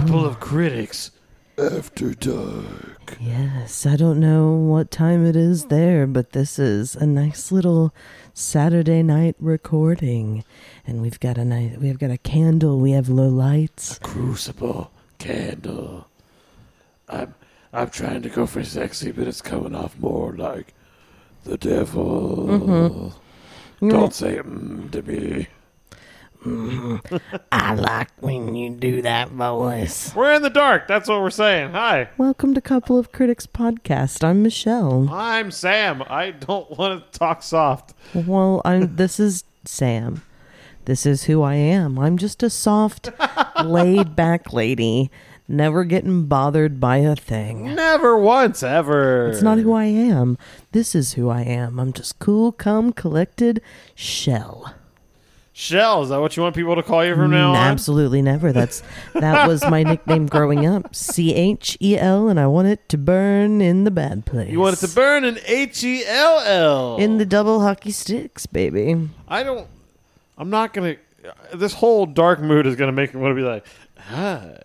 couple of critics after dark. Yes, I don't know what time it is there, but this is a nice little Saturday night recording, and we've got a nice, we've got a candle, we have low lights. Crucible candle. I'm I'm trying to go for sexy, but it's coming off more like the devil. Don't say mm to me. Mm-hmm. I like when you do that voice. We're in the dark. That's what we're saying. Hi, Welcome to Couple of Critics podcast. I'm Michelle. I'm Sam. I don't want to talk soft. Well, I'm. This is Sam. This is who I am. I'm just a soft, laid back lady, never getting bothered by a thing. Never once ever. It's not who I am. This is who I am. I'm just cool, calm, collected shell. Shell. Is that what you want people to call you from now Mm, on? Absolutely never. That's that was my nickname growing up. C H E L, and I want it to burn in the bad place. You want it to burn in H E L L. in the double hockey sticks, baby. I don't. I'm not gonna. This whole dark mood is gonna make me want to be like, "Hi,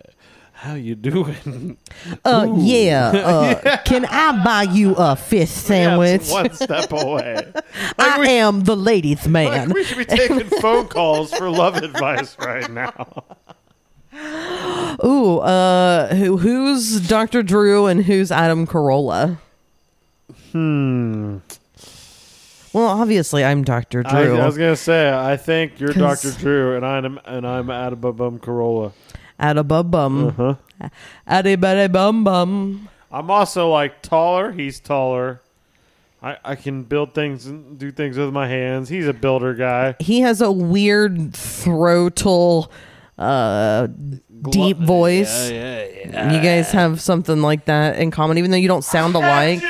how you doing?" Uh, yeah. Uh, Can I buy you a fish sandwich? Yeah, it's one step away. I we- am the ladies' man. Like we should be taking phone calls for love advice right now. Ooh, uh, who, who's Dr. Drew and who's Adam Carolla? Hmm. Well, obviously, I'm Dr. Drew. I was gonna say, I think you're Doctor Drew, and I'm and I'm Adabum Corolla. Ada bum bum. Uh-huh. Ada bada bum bum. I'm also like taller. He's taller. I, I can build things and do things with my hands. He's a builder guy. He has a weird throatal, uh, deep voice. Yeah, yeah, yeah. You guys have something like that in common, even though you don't sound alike.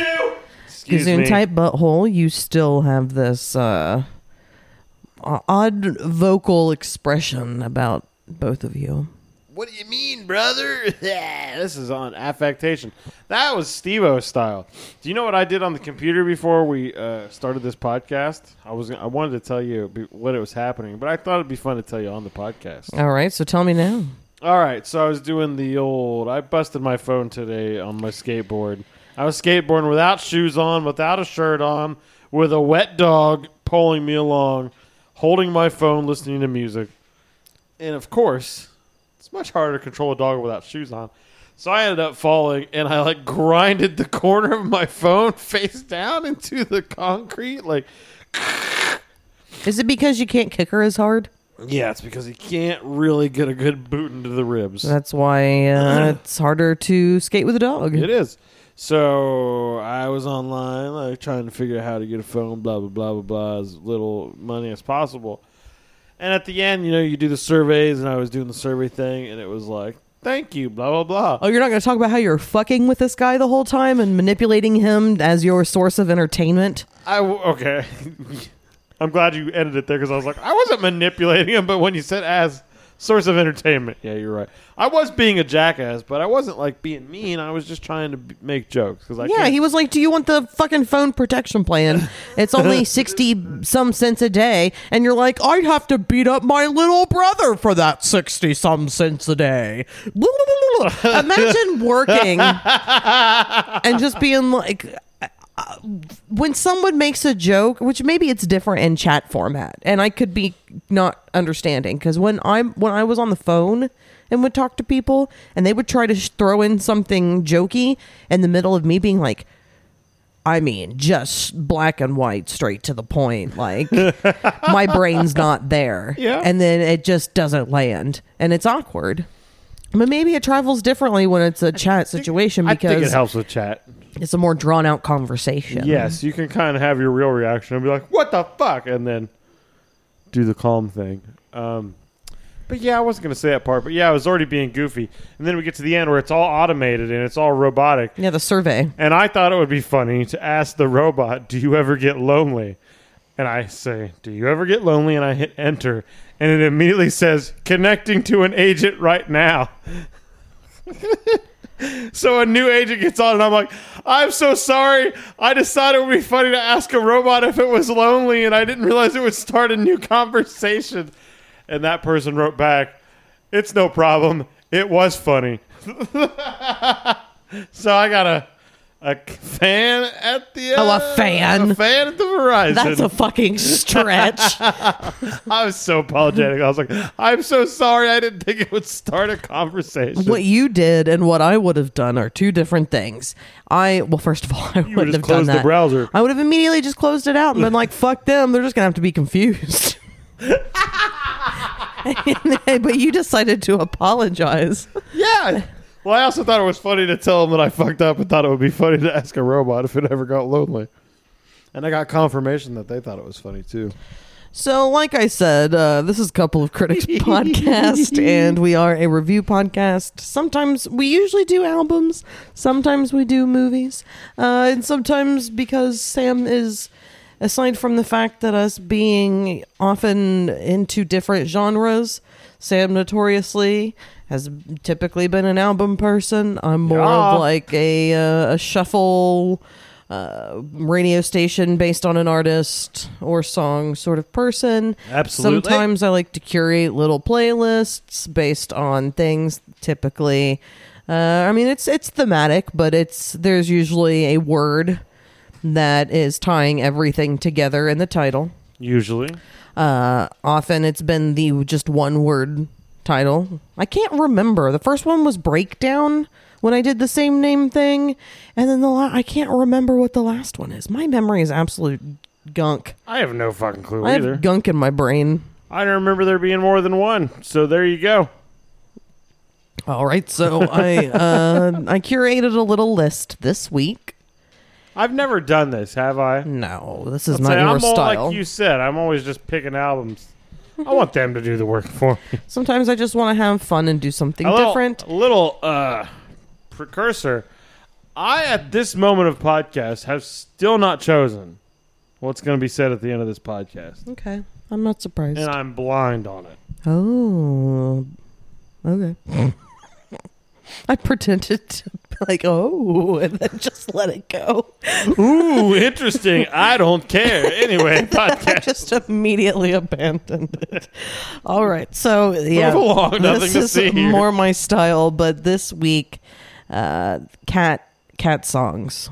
Excuse me. Type butthole, you still have this uh, odd vocal expression about both of you. What do you mean, brother? this is on affectation. That was Steve-O style. Do you know what I did on the computer before we uh, started this podcast? I was I wanted to tell you what it was happening, but I thought it'd be fun to tell you on the podcast. All right, so tell me now. All right, so I was doing the old. I busted my phone today on my skateboard. I was skateboarding without shoes on, without a shirt on, with a wet dog pulling me along, holding my phone, listening to music. And of course, it's much harder to control a dog without shoes on. So I ended up falling, and I like grinded the corner of my phone face down into the concrete. Like, Is it because you can't kick her as hard? yeah, it's because he can't really get a good boot into the ribs. That's why uh, it's harder to skate with a dog. It is. So I was online, like trying to figure out how to get a phone, blah blah blah blah blah, as little money as possible. And at the end, you know, you do the surveys, and I was doing the survey thing, and it was like, "Thank you, blah blah blah." Oh, you're not going to talk about how you're fucking with this guy the whole time and manipulating him as your source of entertainment? I w- okay. I'm glad you ended it there because I was like, I wasn't manipulating him, but when you said as source of entertainment, yeah, you're right. I was being a jackass, but I wasn't like being mean. I was just trying to b- make jokes because I Yeah, can't- he was like, "Do you want the fucking phone protection plan? It's only sixty some cents a day." And you're like, "I'd have to beat up my little brother for that sixty some cents a day." Imagine working and just being like, uh, when someone makes a joke, which maybe it's different in chat format, and I could be not understanding because when I'm when I was on the phone and would talk to people, and they would try to sh- throw in something jokey in the middle of me being like. I mean, just black and white, straight to the point. Like, my brain's not there. Yeah. And then it just doesn't land. And it's awkward. But maybe it travels differently when it's a chat situation because. I think it helps with chat. It's a more drawn out conversation. Yes, you can kind of have your real reaction and be like, "What the fuck," and then do the calm thing. Um, but yeah, I wasn't gonna say that part. But yeah, I was already being goofy, and then we get to the end where it's all automated and it's all robotic. Yeah, the survey. And I thought it would be funny to ask the robot, "Do you ever get lonely?" And I say, "Do you ever get lonely?" And I hit enter, and it immediately says, "Connecting to an agent right now." So a new agent gets on, and I'm like, I'm so sorry. I decided it would be funny to ask a robot if it was lonely, and I didn't realize it would start a new conversation. And that person wrote back, It's no problem. It was funny. so I got a fan at the Oh, a uh, fan? a fan at the Verizon. That's a fucking stretch. I was so apologetic. I was like, I'm so sorry. I didn't think it would start a conversation. what you did and what I would have done are two different things. I well, first of all, I would wouldn't just have done close the browser. I would have immediately just closed it out and been like, "Fuck them! They're just gonna have to be confused." but you decided to apologize. Yeah. Well, I also thought it was funny to tell them that I fucked up and thought it would be funny to ask a robot if it ever got lonely. And I got confirmation that they thought it was funny too. So, like I said, uh, this is a Couple of Critics podcast, and we are a review podcast. Sometimes we usually do albums, sometimes we do movies, uh, and sometimes because Sam is, aside from the fact that us being often into different genres, Sam notoriously has typically been an album person. I'm more Yeah. of like a, uh, a shuffle uh, radio station based on an artist or song sort of person. Absolutely. Sometimes I like to curate little playlists based on things. Typically, uh, I mean it's it's thematic, but it's there's usually a word that is tying everything together in the title. Usually. Uh, often it's been the just one word title. I can't remember. The first one was Breakdown when I did the same name thing, and then the la- I can't remember what the last one is. My memory is absolute gunk. I have no fucking clue I either. have gunk in my brain. I don't remember there being more than one. So there you go. All right, so I uh, I curated a little list this week. I've never done this, have I? No, this is Let's not say your I'm all style. like you said. I'm always just picking albums. I want them to do the work for me. Sometimes I just want to have fun and do something a little, different. A little uh, precursor. I, at this moment of podcast, have still not chosen what's going to be said at the end of this podcast, Okay, I'm not surprised. and I'm blind on it. Oh, okay. I pretended to be like, oh, and then just let it go. Ooh, interesting. I don't care. Anyway, I podcast. just immediately abandoned it. All right, so yeah, Move along. Nothing this to is see here. more my style. But this week, uh, cat cat songs.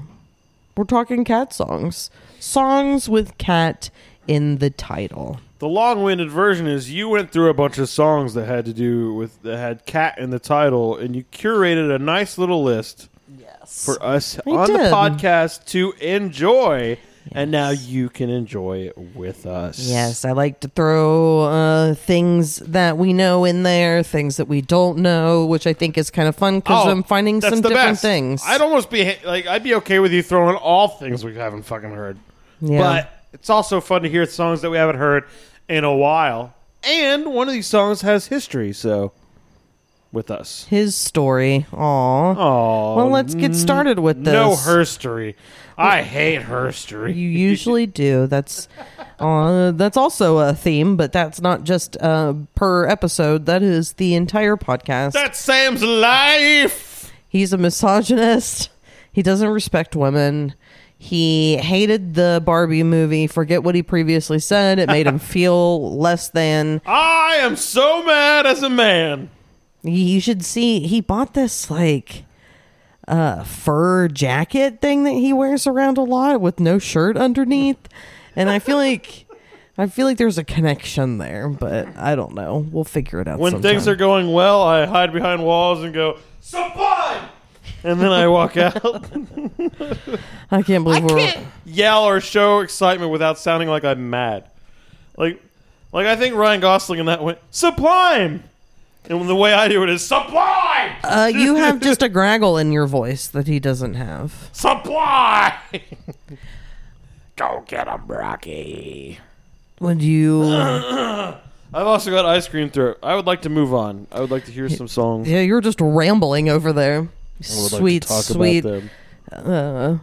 We're talking cat songs, songs with cat in the title. The long-winded version is you went through a bunch of songs that had to do with that had cat in the title, and you curated a nice little list Yes. for us I on the podcast to enjoy. And now you can enjoy it with us. Yes, I like to throw uh, things that we know in there, things that we don't know, which I think is kind of fun because Oh, I'm finding some different best. things. I'd almost be like, I'd be okay with you throwing all things we haven't fucking heard. yeah. But it's also fun to hear songs that we haven't heard in a while. And one of these songs has history, so with us. his story. Aw. Oh, Well, let's get started with this. No herstory. I hate herstory. You usually do. That's uh, that's also a theme, but that's not just uh, per episode. That is the entire podcast. That's Sam's life. He's a misogynist. He doesn't respect women. He hated the Barbie movie. Forget what he previously said. It made him feel less than. I am so mad as a man. You should see. He bought this like uh, fur jacket thing that he wears around a lot with no shirt underneath, and I feel like. I feel like there's a connection there, but I don't know. We'll figure it out. When sometime. things are going well, I hide behind walls and go, Sublime! And then I walk out. I can't believe we're yell or show excitement without sounding like I'm mad. Like, like I think Ryan Gosling in that went sublime, and the way I do it is sublime, Uh, you have just a graggle in your voice that he doesn't have. sublime. Go get him, Rocky. Would you? I've also got ice cream throat. I would like to move on. I would like to hear some songs. Yeah, you're just rambling over there. Sweet, like sweet about them. uh,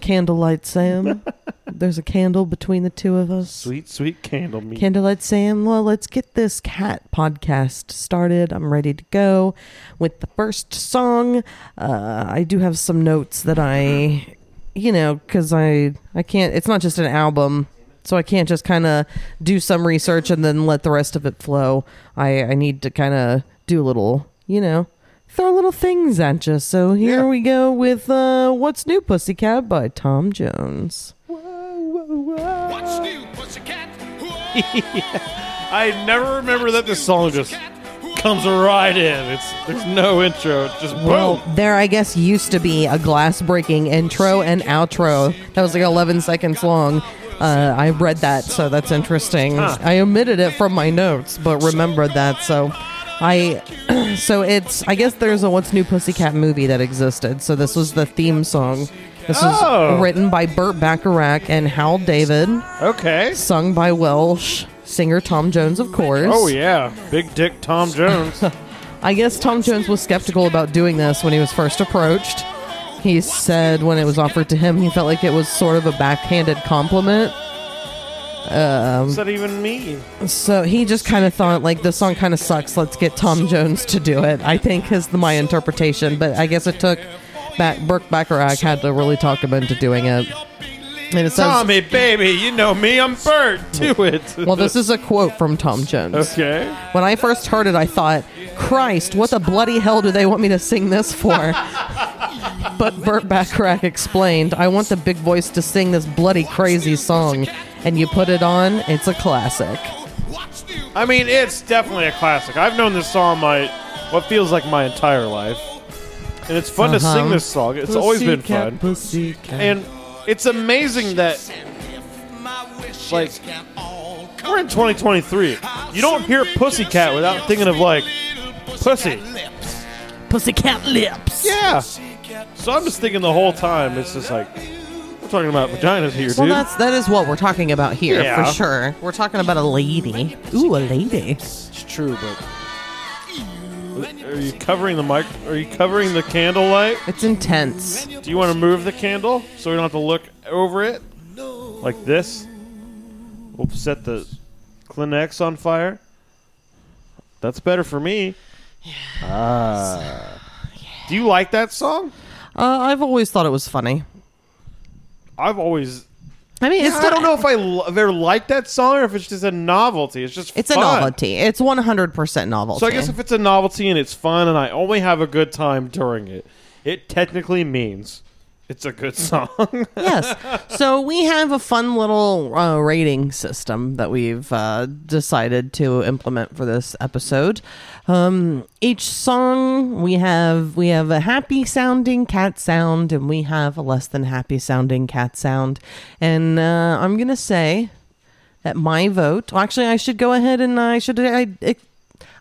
candlelight Sam. There's a candle between the two of us. Sweet, sweet candle meat. Candlelight Sam. Well, let's get this cat podcast started. I'm ready to go with the first song. Uh, I do have some notes that I, you know, because I I can't. It's not just an album, so I can't just kind of do some research and then let the rest of it flow. I I need to kind of do a little, you know, throw little things at you. So here Yeah. we go with uh, What's New Pussycat by Tom Jones. What's new, pussycat? I never remember that this song just comes right in. It's there's no intro. It's just Well, there, I guess, used to be a glass breaking intro and outro that was like 11 seconds long. Uh, I read that, so that's interesting. I omitted it from my notes, but remembered that. So I, so it's, I guess there's a What's New Pussycat movie that existed. So this was the theme song. This was Oh. written by Burt Bacharach and Hal David, Okay. sung by Welsh singer Tom Jones, of course. Oh yeah, Big Dick Tom Jones. I guess Tom Jones was skeptical about doing this when he was first approached. He said when it was offered to him, he felt like it was sort of a backhanded compliment. Um, What's that even mean? So he just kind of thought, like, the song kind of sucks. Let's get Tom Jones to do it. I think is the, my interpretation. But I guess it took back Burt Bacharach had to really talk him into doing it. And it says, Tommy, baby, you know me. I'm Bert. Do it. well, this is a quote from Tom Jones. okay. When I first heard it, I thought, Christ, what the bloody hell do they want me to sing this for? but Burt Bacharach explained, I want the big voice to sing this bloody crazy song. And you put it on, it's a classic. I mean, it's definitely a classic. I've known this song my what feels like my entire life, and it's fun to Uh-huh. sing this song. It's always been fun, and it's amazing that like we're in 2023. You don't hear Pussycat without thinking of like pussy. Pussycat lips. Yeah. So I'm just thinking the whole time. It's just like talking about vaginas here, Well, dude. that's that is what we're talking about here Yeah. for sure. We're talking about a lady. Ooh, a lady. It's true, but are you covering the mic? Are you covering the candlelight? It's intense. Do you want to move the candle so we don't have to look over it? Like this? We'll set the Kleenex on fire. That's better for me. Ah. Do you like that song? Uh, I've always thought it was funny. I've always. I mean, it's I don't know if I l- if I like that song or if it's just a novelty. It's just It's a fun. novelty. It's 100% novelty. So I guess if it's a novelty and it's fun and I only have a good time during it, it technically means it's a good song. yes. So we have a fun little uh, rating system that we've uh, decided to implement for this episode. Um, each song we have we have a happy sounding cat sound and we have a less than happy sounding cat sound. And uh, I'm gonna say that my vote. Well, actually, I should go ahead and I should I,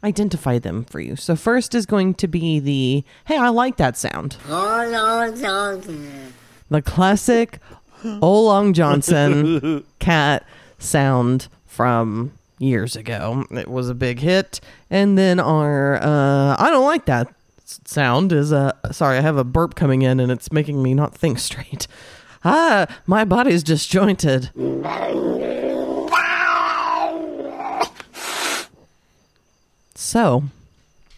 identify them for you. So first is going to be the hey, I like that sound. the classic Olong Johnson cat sound from years ago. It was a big hit. And then our uh, I don't like that sound is uh sorry, I have a burp coming in and it's making me not think straight. Ah, my body's disjointed. So,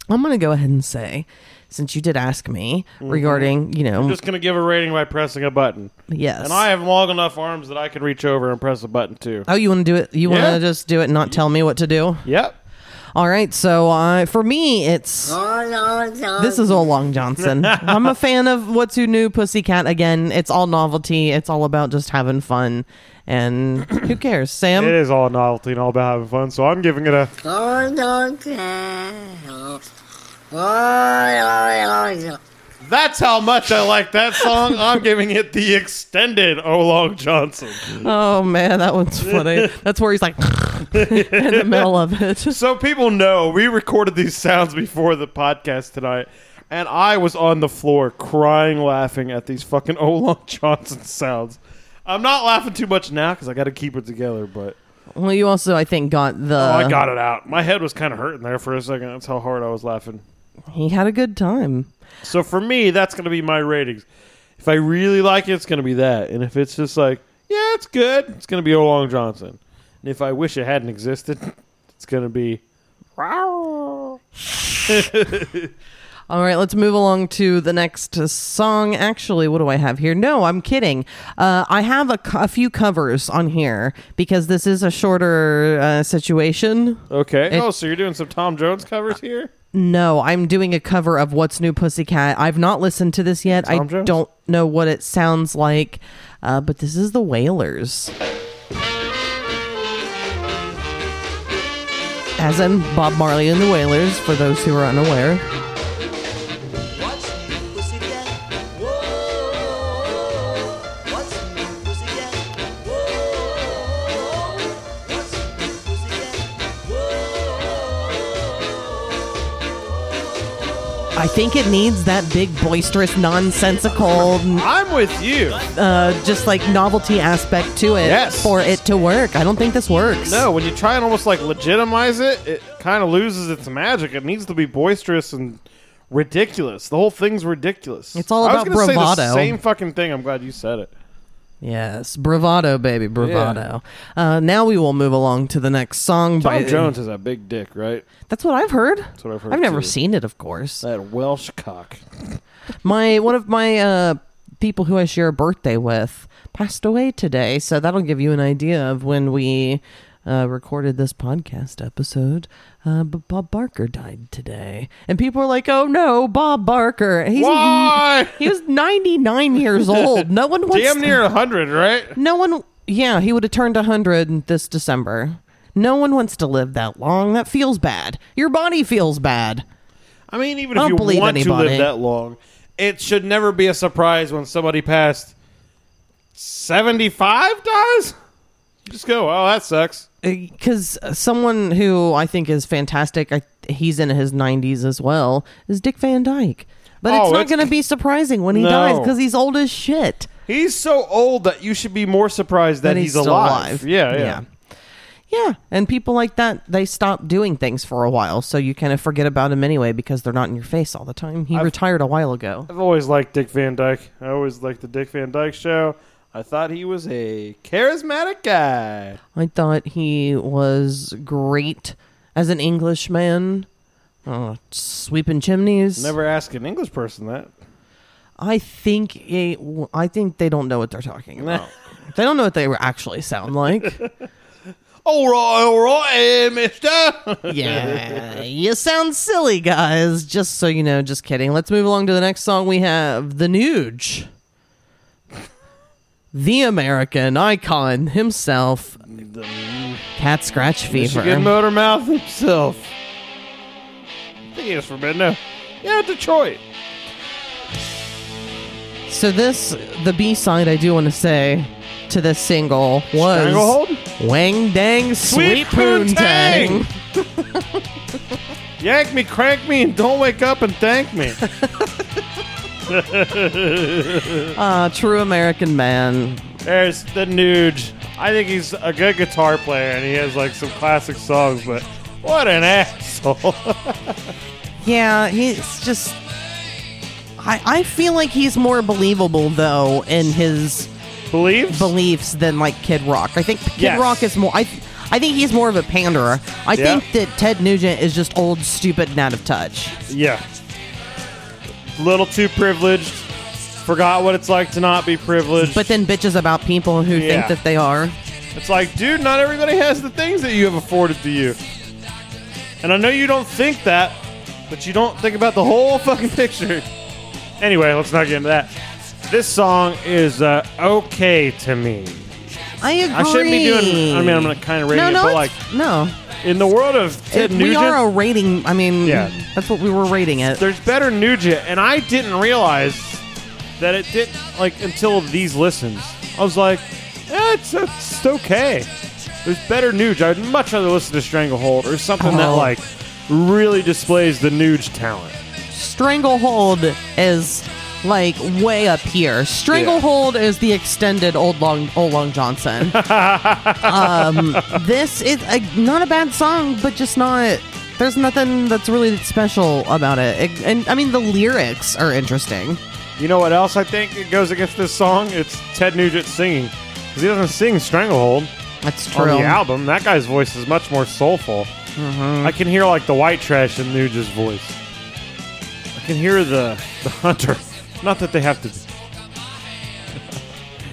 I'm going to go ahead and say since you did ask me regarding, you know, I'm just gonna give a rating by pressing a button, yes. and I have long enough arms that I can reach over and press a button too. Oh, you want to do it? You want to just do it and not tell me what to do? Yep. All right. So, uh, for me, it's this is Olong Johnson. I'm a fan of What's Who New Pussycat. Again, it's all novelty. It's all about just having fun. And who cares, Sam? It is all novelty and all about having fun, so I'm giving it a. That's how much I like that song. I'm giving it the extended Olong Johnson. Oh man, that one's funny. That's where he's like in the middle of it. So people know we recorded these sounds before the podcast tonight, and I was on the floor crying, laughing at these fucking Olong Johnson sounds. I'm not laughing too much now because I got to keep it together, but Well, you also, I think, got the. oh, I got it out. My head was kind of hurting there for a second. That's how hard I was laughing. He had a good time. So for me, that's going to be my ratings. If I really like it, it's going to be that. And if it's just like, yeah, it's good, it's going to be Olong Johnson. And if I wish it hadn't existed, it's going to be. All right, let's move along to the next song. Actually, what do I have here? No, I'm kidding. Uh, I have a, a few covers on here because this is a shorter uh, situation. Okay. It- oh, so you're doing some Tom Jones covers here? No, I'm doing a cover of What's New Pussycat. I've not listened to this yet. I Jones? don't know what it sounds like, uh, but this is the Wailers. As in Bob Marley and the Wailers, for those who are unaware. I think it needs that big, boisterous, nonsensical, I'm with you. uh, just like novelty aspect to it Yes. for it to work. I don't think this works. No, when you try and almost like legitimize it, it kind of loses its magic. It needs to be boisterous and ridiculous. The whole thing's ridiculous. It's all I was about gonna Say the bravado. same fucking thing. I'm glad you said it. Yes, bravado, baby, bravado. Uh, now we will move along to the next song. Tom by Jones is a big dick, right? That's what I've heard. That's what I've heard. I've never too. seen it, of course. that Welsh cock. My one of my uh, people who I share a birthday with passed away today, so that'll give you an idea of when we uh, recorded this podcast episode. Uh, but Bob Barker died today, and people are like, "Oh no, Bob Barker! He's Why? he was ninety nine years old. No one wants Damn near hundred, right? No one. Yeah, he would have turned 100 this December. No one wants to live that long. That feels bad. Your body feels bad. I mean, even I if you believe want to live that long, it should never be a surprise when somebody past seventy-five dies. You just go, oh, that sucks. Because someone who I think is fantastic, I, he's in his 90s as well, is Dick Van Dyke. But Oh, it's not going to be surprising when he No. dies because he's old as shit. He's so old that you should be more surprised that, That he's, still alive. Yeah, yeah. yeah. Yeah, and people like that, they stop doing things for a while, so you kind of forget about him anyway because they're not in your face all the time. He I've- retired a while ago. I've always liked Dick Van Dyke. I always liked the Dick Van Dyke show. I thought he was a charismatic guy. I thought he was great as an Englishman, uh, sweeping chimneys. Never ask an English person that. I think it, I think they don't know what they're talking about. they don't know what they actually sound like. All right, all right, mister. yeah, you sound silly, guys. Just so you know, just kidding. Let's move along to the next song. We have the Nuge, the American icon himself, Cat Scratch Michigan Fever. Motor Mouth himself. I think he was from no. Yeah, Detroit. So this, the B side, I do want to say to this single was Wang Dang Sweet, Poon Poontang. Yank me, crank me, and don't wake up and thank me. Uh, true American man. There's the Nuge. I think he's a good guitar player and he has like some classic songs, but what an asshole. Yeah, he's just. I, I feel like he's more believable though in his Believes? beliefs than like Kid Rock. I think Kid Yes. Rock is more. I I think he's more of a panderer. I Yeah. think that Ted Nugent is just old, stupid, and out of touch. yeah. Little too privileged. Forgot what it's like to not be privileged. But then bitches about people who Yeah. think that they are. It's like, dude, not everybody has the things that you have afforded to you. And I know you don't think that, but you don't think about the whole fucking picture. Anyway, let's not get into that. This song is uh, okay to me. I agree. I shouldn't be doing. I mean, I'm gonna kind of rate no, it, no, but like it's- no. In the world of Ted It- Nugent, we are a rating. I mean, Yeah. that's what we were rating it. there's better Nugent, and I didn't realize that it didn't like until these listens. I was like, eh, it's, it's okay. There's better Nuge. I'd much rather listen to Stranglehold or something that Oh. like really displays the Nuge talent. Stranglehold is like way up here. Stranglehold is the extended Old Long Old Long Johnson. um, this is a, not a bad song, but just not. There's nothing that's really special about it. It- and I mean, the lyrics are interesting. You know what else I think it goes against this song? It's Ted Nugent singing because he doesn't sing Stranglehold That's true. on the album. That guy's voice is much more soulful. Mm-hmm. I can hear like the white trash in Nuge's voice. I can hear the the hunter. Not that they have to.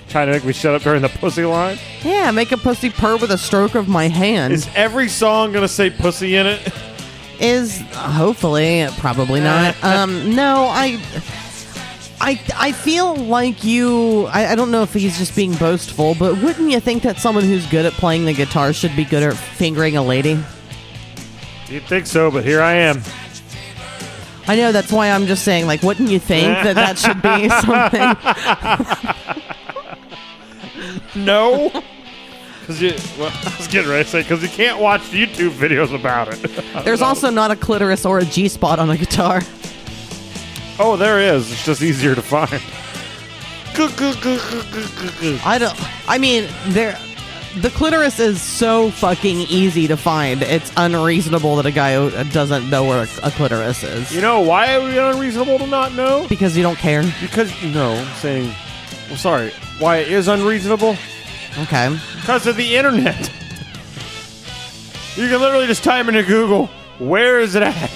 Trying to make me shut up during the pussy line. Yeah, make a pussy purr with a stroke of my hand. Is every song gonna say pussy in it? is hopefully probably not. um, no, I. I, I feel like you I, I don't know if he's just being boastful, but wouldn't you think that someone who's good at playing the guitar should be good at fingering a lady? You'd think so, but here I am. I know that's why I'm just saying like wouldn't you think that that should be something? No. Because you, well, I was getting ready to say, because you can't watch YouTube videos about it. There's also not a clitoris or a G spot on a guitar. oh, there is. It's just easier to find. I don't. I mean, there. The clitoris is so fucking easy to find. It's unreasonable that a guy doesn't know where a, a clitoris is You know why it would be unreasonable to not know? because you don't care. Because no, I'm saying. Well, sorry. Why it is unreasonable? Okay. Because of the internet. You can literally just type into Google, where is it at?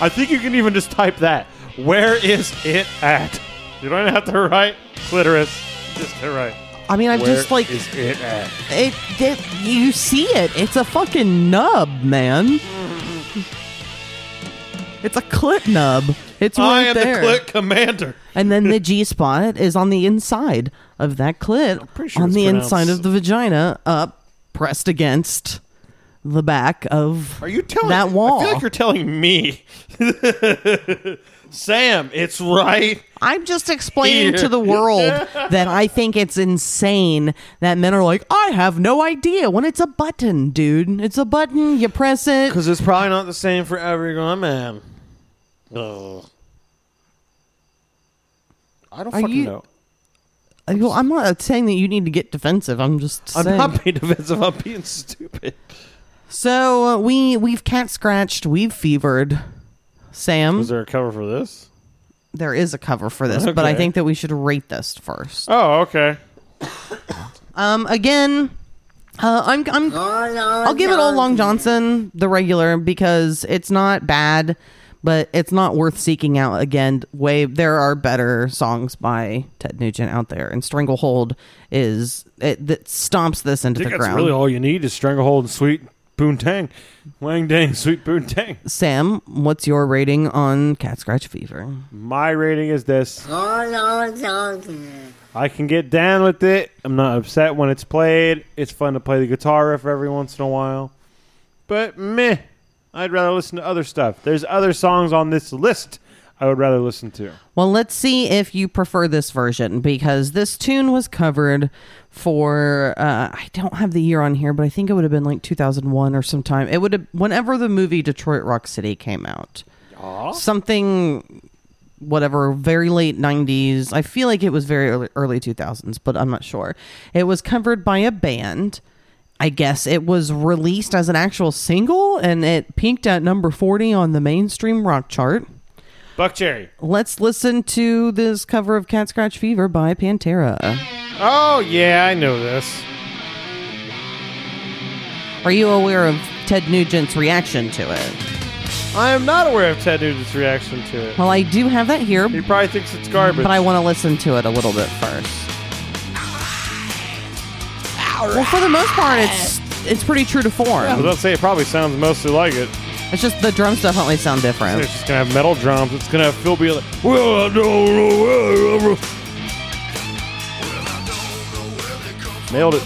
I think you can even just type that. Where is it at? You don't have to write clitoris. Just hit right. I mean, I've Where just like is it at? it, it. You see it. It's a fucking nub, man. It's a clit nub. It's right I am there. the click commander. And then the G spot is on the inside of that clit, pretty sure on it's the pronounced- inside of the vagina, up pressed against the back of Are you telling that wall. I feel like you're telling me. Sam, it's right. I'm just explaining Here. to the world that I think it's insane that men are like, I have no idea when it's a button, dude. It's a button. You press it. Because it's probably not the same for every man. Ugh. I don't Are fucking you- know. I go, I'm not saying that you need to get defensive. I'm just I'm saying. not being defensive. I'm being stupid. so uh, we we've cat scratched, we've fevered. Sam, Was there a cover for this? there is a cover for this, but I think that we should rate this first. Oh, okay. Um, again, uh, I'm I'm I'll give it all Long Johnson the regular because it's not bad, but it's not worth seeking out again. Way there are better songs by Ted Nugent out there, and Stranglehold is it that stomps this into I the think that's ground. really all you need is Stranglehold and Sweet Poontang. Wang Dang, Sweet Poontang. Sam, what's your rating on Cat Scratch Fever? My rating is this. I can get down with it. I'm not upset when it's played. It's fun to play the guitar riff every once in a while. But meh. I'd rather listen to other stuff. There's other songs on this list I would rather listen to. Well, let's see if you prefer this version because this tune was covered for uh, I don't have the year on here, but I think it would have been like 2001 or sometime. It would have whenever the movie Detroit Rock City came out. Something whatever very late 90s. I feel like it was very early, early 2000s, but I'm not sure. It was covered by a band. I guess it was released as an actual single and it peaked at number 40 on the mainstream rock chart. Buckcherry. Let's listen to this cover of Cat Scratch Fever by Pantera. Oh, yeah, I know this. Are you aware of Ted Nugent's reaction to it? I am not aware of Ted Nugent's reaction to it. Well, I do have that here, He probably thinks it's garbage. but I want to listen to it a little bit first. Well, for the most part, it's it's pretty true to I was form. about to say it probably sounds mostly like it. It's just the drums definitely sound different. It's just gonna have metal drums. It's gonna have Phil be like, "Well, I don't know." where-" Nailed it.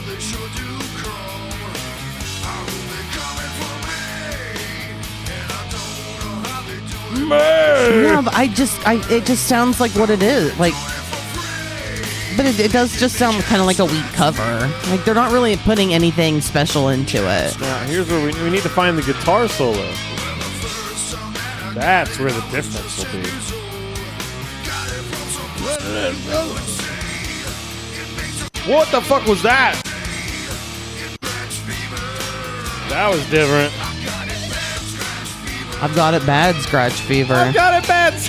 Man. Yeah, but I just I it just sounds like what it is. Like but it, it does just sound kind of like a weak cover. Like they're not really putting anything special into it. Now, here's where we, we need to find the guitar solo. That's where the difference will be. What the fuck was that? That was different. I've got it bad, Scratch Fever. I've got it bad.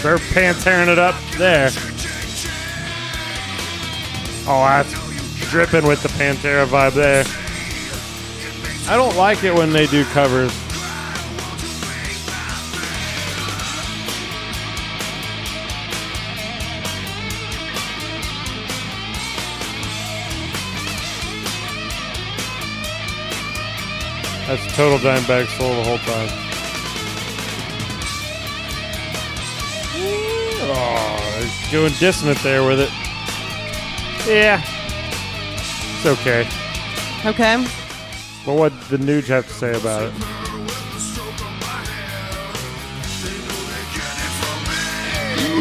They're pantearing it up there. Oh, that's dripping with the Pantera vibe there. I don't like it when they do covers. That's total Dimebag soul the whole time. Oh, he's doing dissonant there with it. Yeah. It's okay. Okay. But what did the Nuge have to say about it?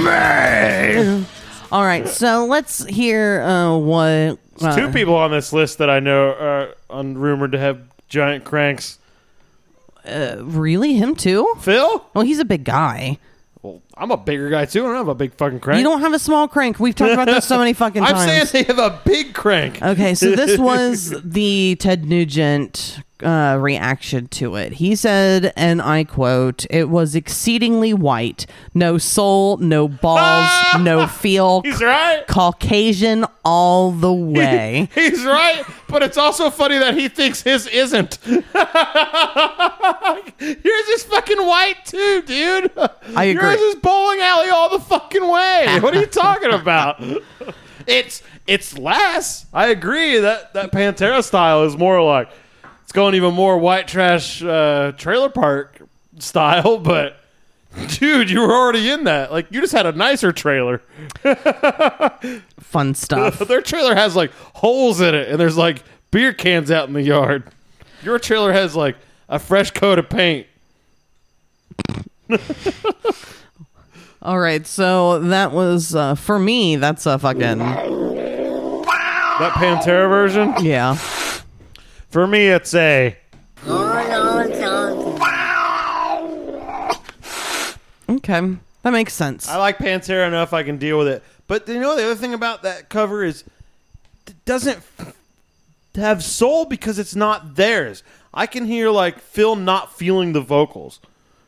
Me. All right. So let's hear uh, what. There's uh, two people on this list that I know are on rumored to have giant cranks. Really? Him too? Phil? Well, he's a big guy. I'm a bigger guy too. I don't have a big fucking crank. You don't have a small crank. We've talked about this so many fucking times. I'm times. saying they have a big crank. Okay, so this was the Ted Nugent uh, reaction to it. He said, and I quote, "It was exceedingly white, no soul, no balls, no feel, He's right. Caucasian all the way." He's right, but it's also funny that he thinks his isn't. Yours is fucking white too, dude. I agree. Yours is bowling alley all the fucking way. What are you talking about? it's it's less. I agree that that Pantera style is more like it's going even more white trash uh, trailer park style, but. Dude, you were already in that. Like, you just had a nicer trailer. Fun stuff. Their trailer has like holes in it, and there's like beer cans out in the yard. Your trailer has like a fresh coat of paint. All right, so that was uh, for me. That's a fucking That Pantera version. yeah. For me, it's a. Okay, that makes sense. I like Pantera enough I can deal with it. But you know the other thing about that cover is it doesn't f- have soul because it's not theirs. I can hear like Phil not feeling the vocals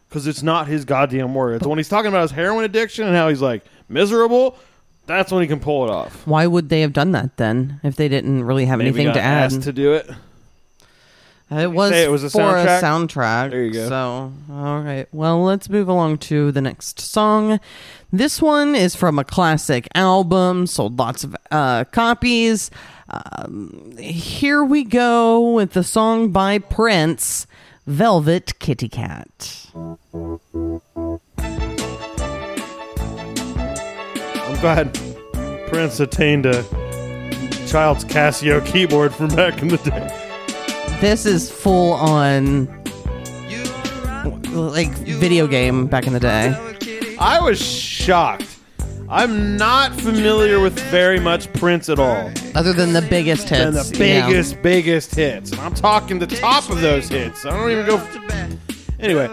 because it's not his goddamn words. When he's talking about his heroin addiction and how he's like miserable, that's when he can pull it off. Why would they have done that then if they didn't really have Maybe anything got to add? asked to do it. It was, it was a for soundtrack? a soundtrack. There you go. So, all right. Well, let's move along to the next song. This one is from a classic album, sold lots of uh, copies. Um, here we go with the song by Prince, Velvet Kitty Cat. I'm glad Prince attained a child's Casio keyboard from back in the day. This is full on like video game back in the day. I was shocked. I'm not familiar with very much Prince at all. Other than the biggest hits. And the biggest, biggest hits. And I'm talking the top of those hits. I don't even go. Anyway,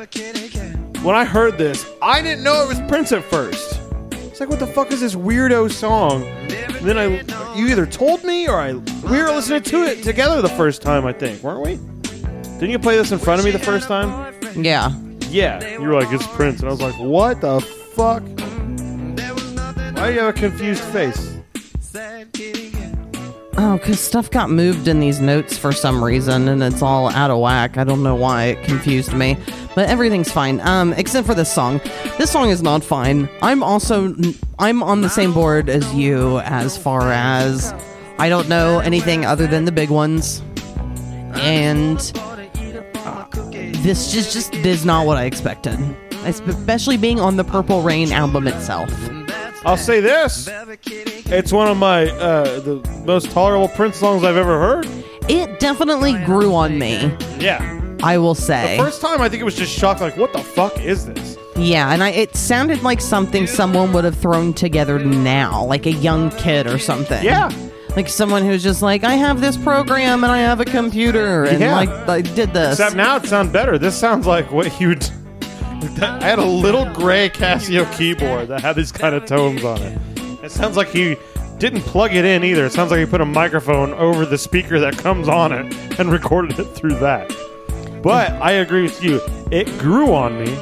when I heard this, I didn't know it was Prince at first. It's like, what the fuck is this weirdo song? And then I, you either told me or I, we were listening to it together the first time. I think, weren't we? Didn't you play this in front of me the first time? Yeah. Yeah. You were like, it's Prince, and I was like, what the fuck? Why do you have a confused face? Oh, because stuff got moved in these notes for some reason, and it's all out of whack. I don't know why it confused me, but everything's fine. Um, except for this song. This song is not fine. I'm also I'm on the same board as you as far as I don't know anything other than the big ones, and uh, this just just is not what I expected. Especially being on the Purple Rain album itself. I'll say this: it's one of my uh, the most tolerable Prince songs I've ever heard. It definitely grew on me. Yeah. I will say. The First time, I think it was just shocked. Like, what the fuck is this? Yeah, and I, it sounded like something someone would have thrown together now, like a young kid or something. Yeah. Like someone who's just like, I have this program and I have a computer and Yeah. like I did this. Except now it sounds better. This sounds like what you'd. I had a little gray Casio keyboard that had these kind of tones on it. It sounds like he didn't plug it in either. It sounds like he put a microphone over the speaker that comes on it and recorded it through that. But I agree with you. It grew on me,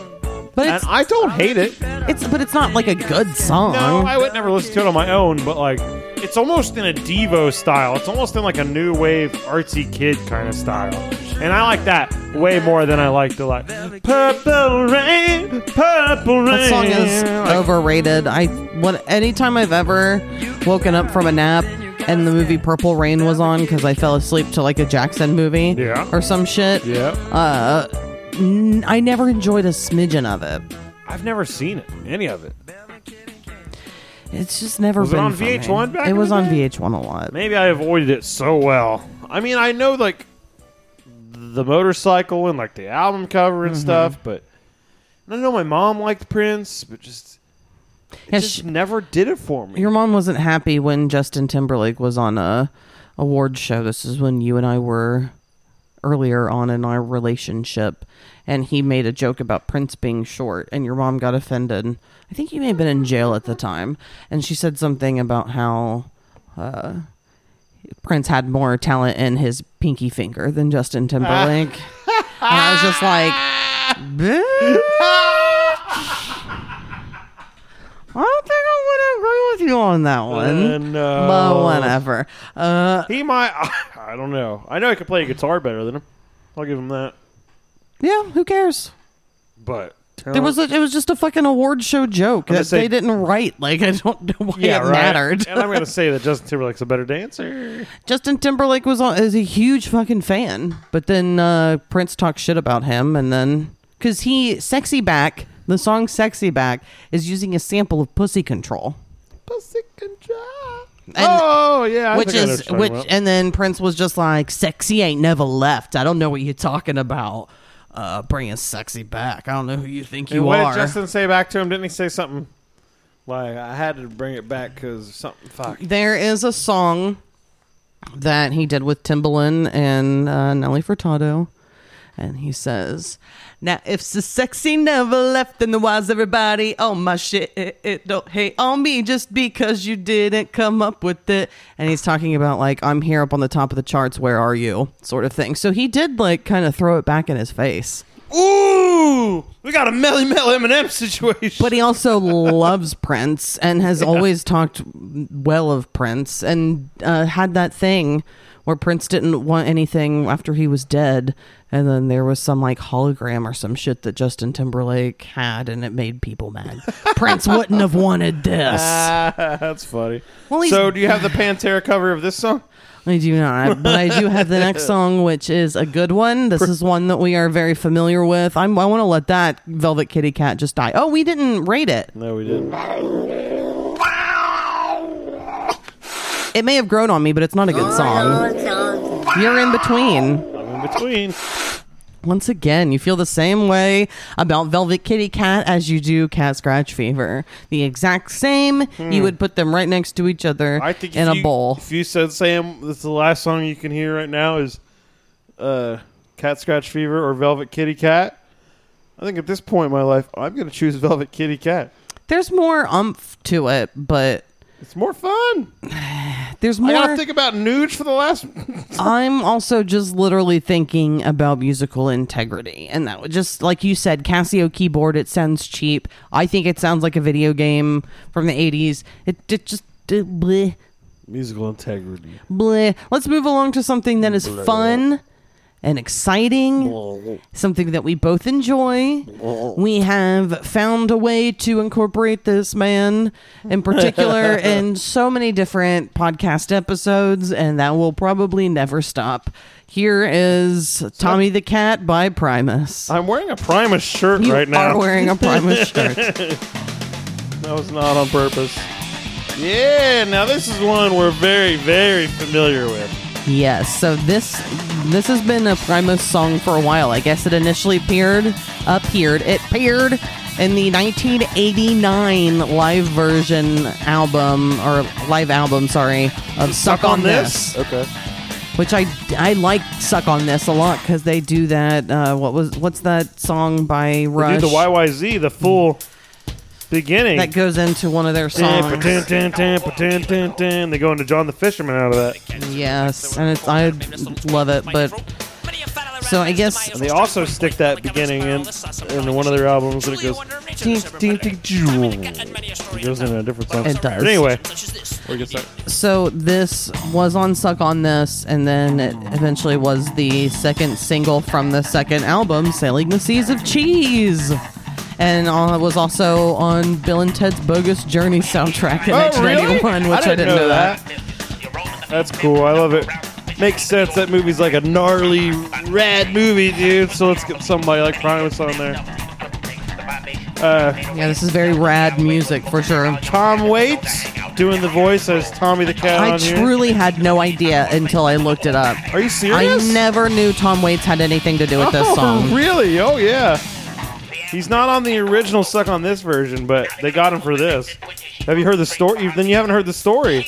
but and it's, I don't hate it. it's but it's not like a good song. No, I would never listen to it on my own, but like it's almost in a Devo style. It's almost in like a new wave artsy kid kind of style. And I like that way more than I like the like Purple Rain, Purple Rain. that song is Like, overrated. I what anytime I've ever woken up from a nap and the movie Purple Rain was on because I fell asleep to like a Jackson movie Yeah. or some shit. Yeah. Uh, n- I never enjoyed a smidgen of it. I've never seen it. Any of it. It's just never Was it been on for me. VH1 back It in was the on day? VH1 a lot. Maybe I avoided it so well. I mean, I know like the motorcycle and like the album cover Mm-hmm. and stuff, but and I know my mom liked Prince, but just it Yeah, just sh- never did it for me. Your mom wasn't happy when Justin Timberlake was on a award show. This is when you and I were earlier on in our relationship, and he made a joke about Prince being short, and your mom got offended. I think you may have been in jail at the time, and she said something about how uh, Prince had more talent in his pinky finger than Justin Timberlake. and I was just like, "Bitch." I don't think I would agree with you on that one. Uh, no. But whatever. Uh, He might. I don't know. I know he could play guitar better than him. I'll give him that. yeah, who cares? But It was a, it was just a fucking award show joke that say- they didn't write. Like I don't know why yeah, it right. mattered. and I'm gonna say that Justin Timberlake's a better dancer. Justin Timberlake was on, is a huge fucking fan, but then uh, Prince talked shit about him, and then because he "Sexy Back," the song "Sexy Back" is using a sample of "Pussy Control." Pussy control. And- oh yeah, I which is what which about. and then prince was just like sexy ain't never left i don't know what you're talking about uh bringing sexy back i don't know who you think you And what are did Justin say back to him? Didn't he say something like I had to bring it back because something? Fuck. there is a song that he did with timbaland and uh, nelly furtado and he says now if the sexy never left then why is everybody Oh my shit it, it don't hate on me just because you didn't come up with it. And he's talking about like i'm here up on the top of the charts where are you? sort of thing. So he did like kind of throw it back in his face. Ooh, we got a Melle Mel Eminem situation. but he also loves Prince and has always talked well of Prince and uh, had that thing where Prince didn't want anything after he was dead, and then there was some like hologram or some shit that Justin Timberlake had, and it made people mad. Prince wouldn't have wanted this. Ah, that's funny. Well, so, do you have the Pantera cover of this song? I do not, but I do have the next song, which is a good one. This is one that we are very familiar with. I'm, I want to let that Velvet Kitty Cat just die. Oh, we didn't rate it. No, we didn't. It may have grown on me, but it's not a good song. You're in between. I'm in between. Once again, you feel the same way about Velvet Kitty Cat as you do Cat Scratch Fever. The exact same. You would put them right next to each other Hmm. I think in if a you, bowl. If you said Sam, this is the last song you can hear right now is uh, "Cat Scratch Fever" or "Velvet Kitty Cat." I think at this point in my life, I'm going to choose "Velvet Kitty Cat." There's more umph to it, but It's more fun. there's more. I got to think about Nuge for the last. I'm also just literally thinking about musical integrity. And that would just, like you said, Casio keyboard, it sounds cheap. I think it sounds like a video game from the 80s. It, it just. It, bleh. Musical integrity. Bleh. Let's move along to something that is fun and exciting, something that we both enjoy. We have found a way to incorporate this man in particular in so many different podcast episodes, and that will probably never stop. Here is Tommy the Cat by Primus. I'm wearing a Primus shirt You right now. You are wearing a Primus shirt. That was not on purpose. Yeah, now this is one we're very, very familiar with. Yes, so this this has been a Primus song for a while. I guess it initially appeared appeared it appeared in the 1989 live version album or live album, sorry, of Suck, on, this, Okay. which I I like Suck on This a lot cuz they do that uh, what was what's that song by They Rush do the YYZ, the full beginning. that goes into one of their songs. They go into John the Fisherman out of that. Yes, and it's I love it, but so I guess And they also stick that beginning in in one of their albums and it goes it goes in a different song. It does. But anyway, where get that? So this was on Suck on This, and then it eventually was the second single from the second album, Sailing the Seas of Cheese. And uh, was also on Bill and Ted's Bogus Journey soundtrack in Oh, really? which I didn't, know, that. That's cool. I love it. Makes sense. That movie's like a gnarly, rad movie, dude. So let's get somebody like Primus on there. Uh, Yeah, this is very rad music for sure. Tom Waits doing the voice as Tommy the Cat I on here. truly had no idea until I looked it up. Are you serious? I never knew Tom Waits had anything to do with this oh, song. really? Oh, yeah. He's not on the original Suck on this version, but they got him for this. Have you heard the story? Then you haven't heard the story.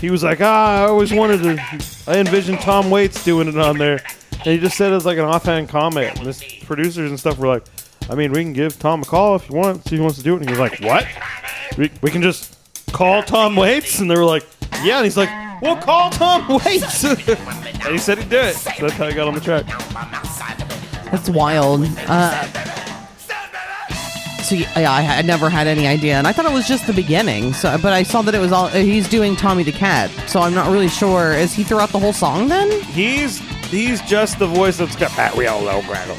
He was like, ah, I always wanted to. I envisioned Tom Waits doing it on there. And he just said it as like an offhand comment. And this producers and stuff were like, I mean, we can give Tom a call if you want, see if he wants to do it. And he was like, what? We, we can just call Tom Waits? And they were like, yeah. And he's like, we'll call Tom Waits. and he said he'd do it. So that's how he got on the track. That's wild. Uh, so yeah, I had never had any idea, and I thought it was just the beginning. So, but I saw that it was all he's doing Tommy the Cat. So I'm not really sure. Is he throughout the whole song then? He's he's just the voice that's got that real low gravel.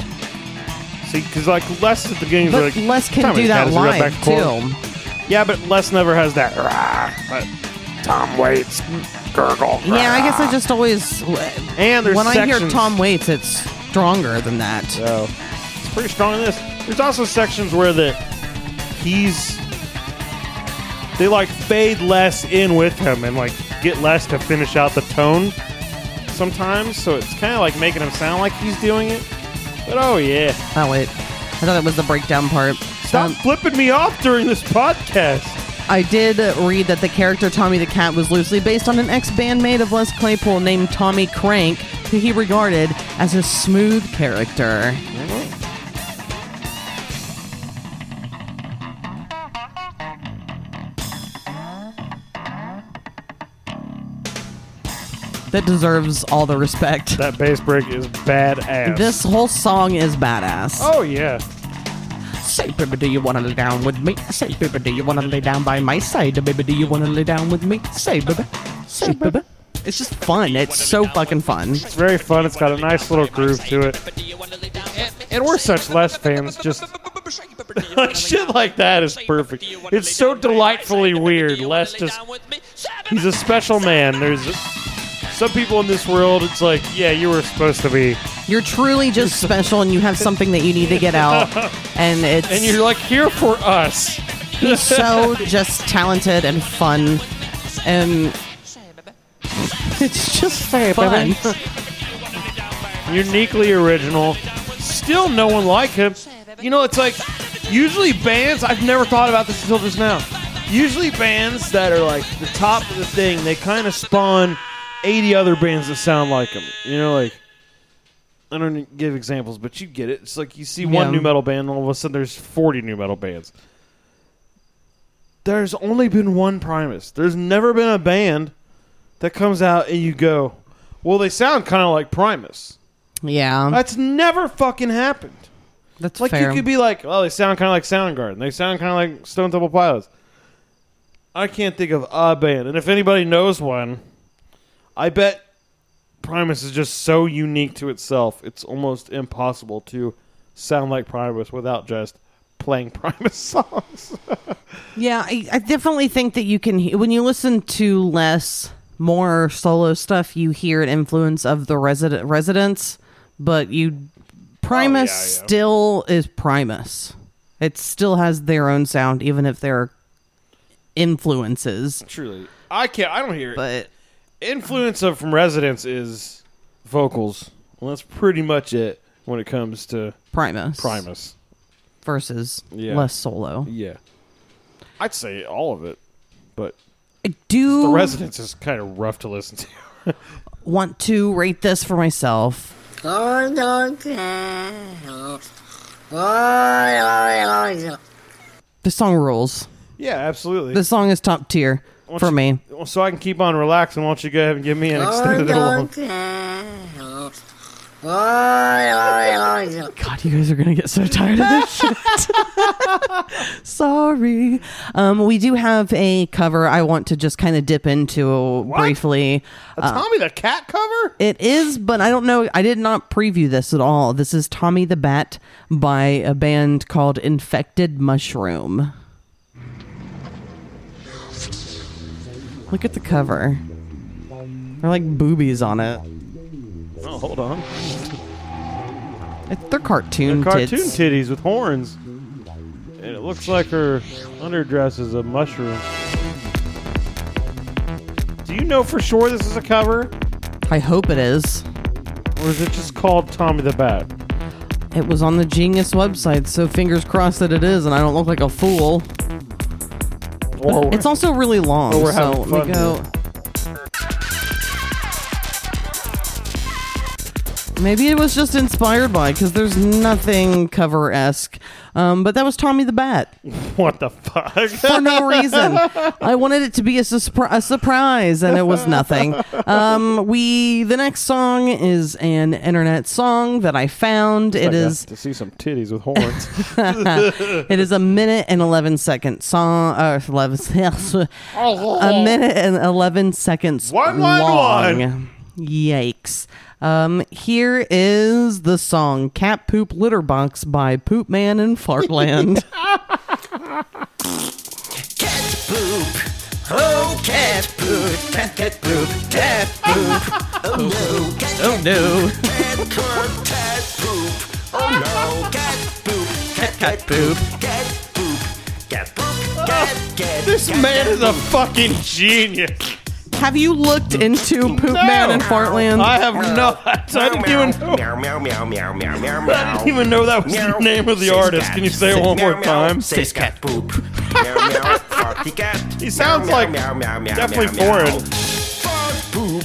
See, because like Les at the beginning, But like Les can Tommy do that Cat is a live back and forth. too. Yeah, but Les never has that. Rah, but Tom Waits gurgle. Yeah, I guess I just always And there's when I hear Tom Waits, it's stronger than that. So pretty strong in this. There's also sections where the he's they like fade Les in with him and like get Les to finish out the tone sometimes. So it's kind of like making him sound like he's doing it. But oh yeah. Oh wait, I thought it was the breakdown part. Stop Um, flipping me off during this podcast. I did read that the character Tommy the Cat was loosely based on an ex-bandmate of Les Claypool named Tommy Crank, who he regarded as a smooth character. That deserves all the respect. That bass break is badass. This whole song is badass. Oh yeah. Say, baby, do you wanna lay down with me? Say, baby, do you wanna lay down by my side? Baby, do you wanna lay down with me? Say, baby. Say, baby. It's just fun. It's so fucking fun. It's very fun. It's got a nice little groove to it. And, and we're such Les fans. Just like shit like that is perfect. It's so delightfully weird. Les just he's a special man. There's some people in this world. It's like yeah, you were supposed to be, You're truly just special, and you have something that you need to get out. And it's and you're like here for us. he's so just talented and fun, and it's just fun. uniquely original. Still, no one like him. You know, it's like usually bands. I've never thought about this until just now. Usually, bands that are like the top of the thing, they kind of spawn 80 other bands that sound like them. You know, like I don't give examples, but you get it. It's like you see one Yeah. new metal band, and all of a sudden there's 40 new metal bands. There's only been one Primus. There's never been a band that comes out and you go, well, they sound kind of like Primus. Yeah, That's never fucking happened. that's Like fair. you could be like, oh, they sound kind of like Soundgarden. They sound kind of like Stone Temple Pilots. I can't think of a band, and if anybody knows one, I bet Primus is just so unique to itself. It's almost impossible to sound like Primus without just playing Primus songs. Yeah, I, I definitely think that you can when you listen to Les more solo stuff, you hear an influence of the resident residents, but you Primus Oh, yeah, yeah. still is Primus. It still has their own sound, even if there are influences. Truly, I can't. I don't hear it. But Influence of from Residents is vocals. Well, that's pretty much it when it comes to Primus, Primus. versus Yeah. Les solo. Yeah, I'd say all of it, but I do the do Residents is kind of rough to listen to. want to rate this for myself. The song rules. yeah, absolutely. The song is top tier Why don't for you- me. So I can keep on relaxing. Why don't you go ahead and give me an extended one? God, you guys are gonna get so tired of this shit. Sorry. Um, we do have a cover I want to just kind of dip into briefly. A Tommy the Cat cover? It is, but I don't know. I did not preview this at all. This is Tommy the Bat by a band called Infected Mushroom. Look at the cover. They're like boobies on it. Oh, hold on. They're cartoon, Cartoon tits. titties with horns. And it looks like her underdress is a mushroom. Do you know for sure this is a cover? I hope it is. Or is it just called Tommy the Bat? It was on the Genius website, so fingers crossed that it is, and I don't look like a fool. It's also really long, we're so let me go. Maybe it was just inspired by, because there's nothing cover esque. Um, but that was Tommy the Bat what the fuck? for no reason. I wanted it to be a, suspri- a surprise, and it was nothing. Um, we the next song is an internet song that I found. It is to see some titties with horns. it is a minute and 11 second song uh, 11 a minute and 11 seconds One, one, long one. yikes um here is the song cat poop litter box by poop man in fartland Cat poop. Oh, cat poop. Cat, cat poop. Cat poop. Oh no. Cat, oh no cat, cat, cat poop. Oh no. Cat poop. Cat, cat poop. Cat poop. Cat poop. Cat, cat. this cat, man cat is a poop. fucking genius. Have you looked into poop man in fartland I have not. I didn't even know. Meow, meow, meow, meow, meow, meow, I didn't even know that was the name of the artist. Can you say it one more meow, meow. time? Says cat poop. meow meow. Farty cat. He sounds like definitely meow, meow. foreign. Fart poop.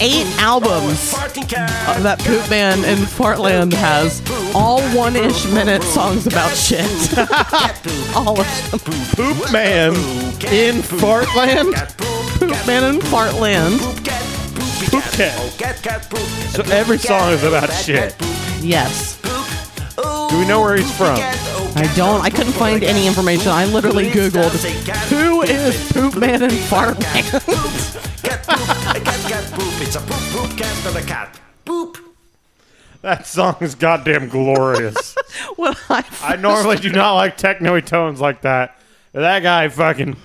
Eight albums uh, that poop man in fartland has all one-ish minute songs about shit all of them Poop man in Fartland. Cat poop. poop man in fartland Poop cat. So every song is about shit. yes Do we know where he's from? I don't. I couldn't find any information. I literally Googled poop. is It's Poop Man in Fartland. poop. Cat poop. A cat cat poop. It's a poop poop cat not a cat. Poop. That song is goddamn glorious. What I, I normally do not like techno tones like that. That guy fucking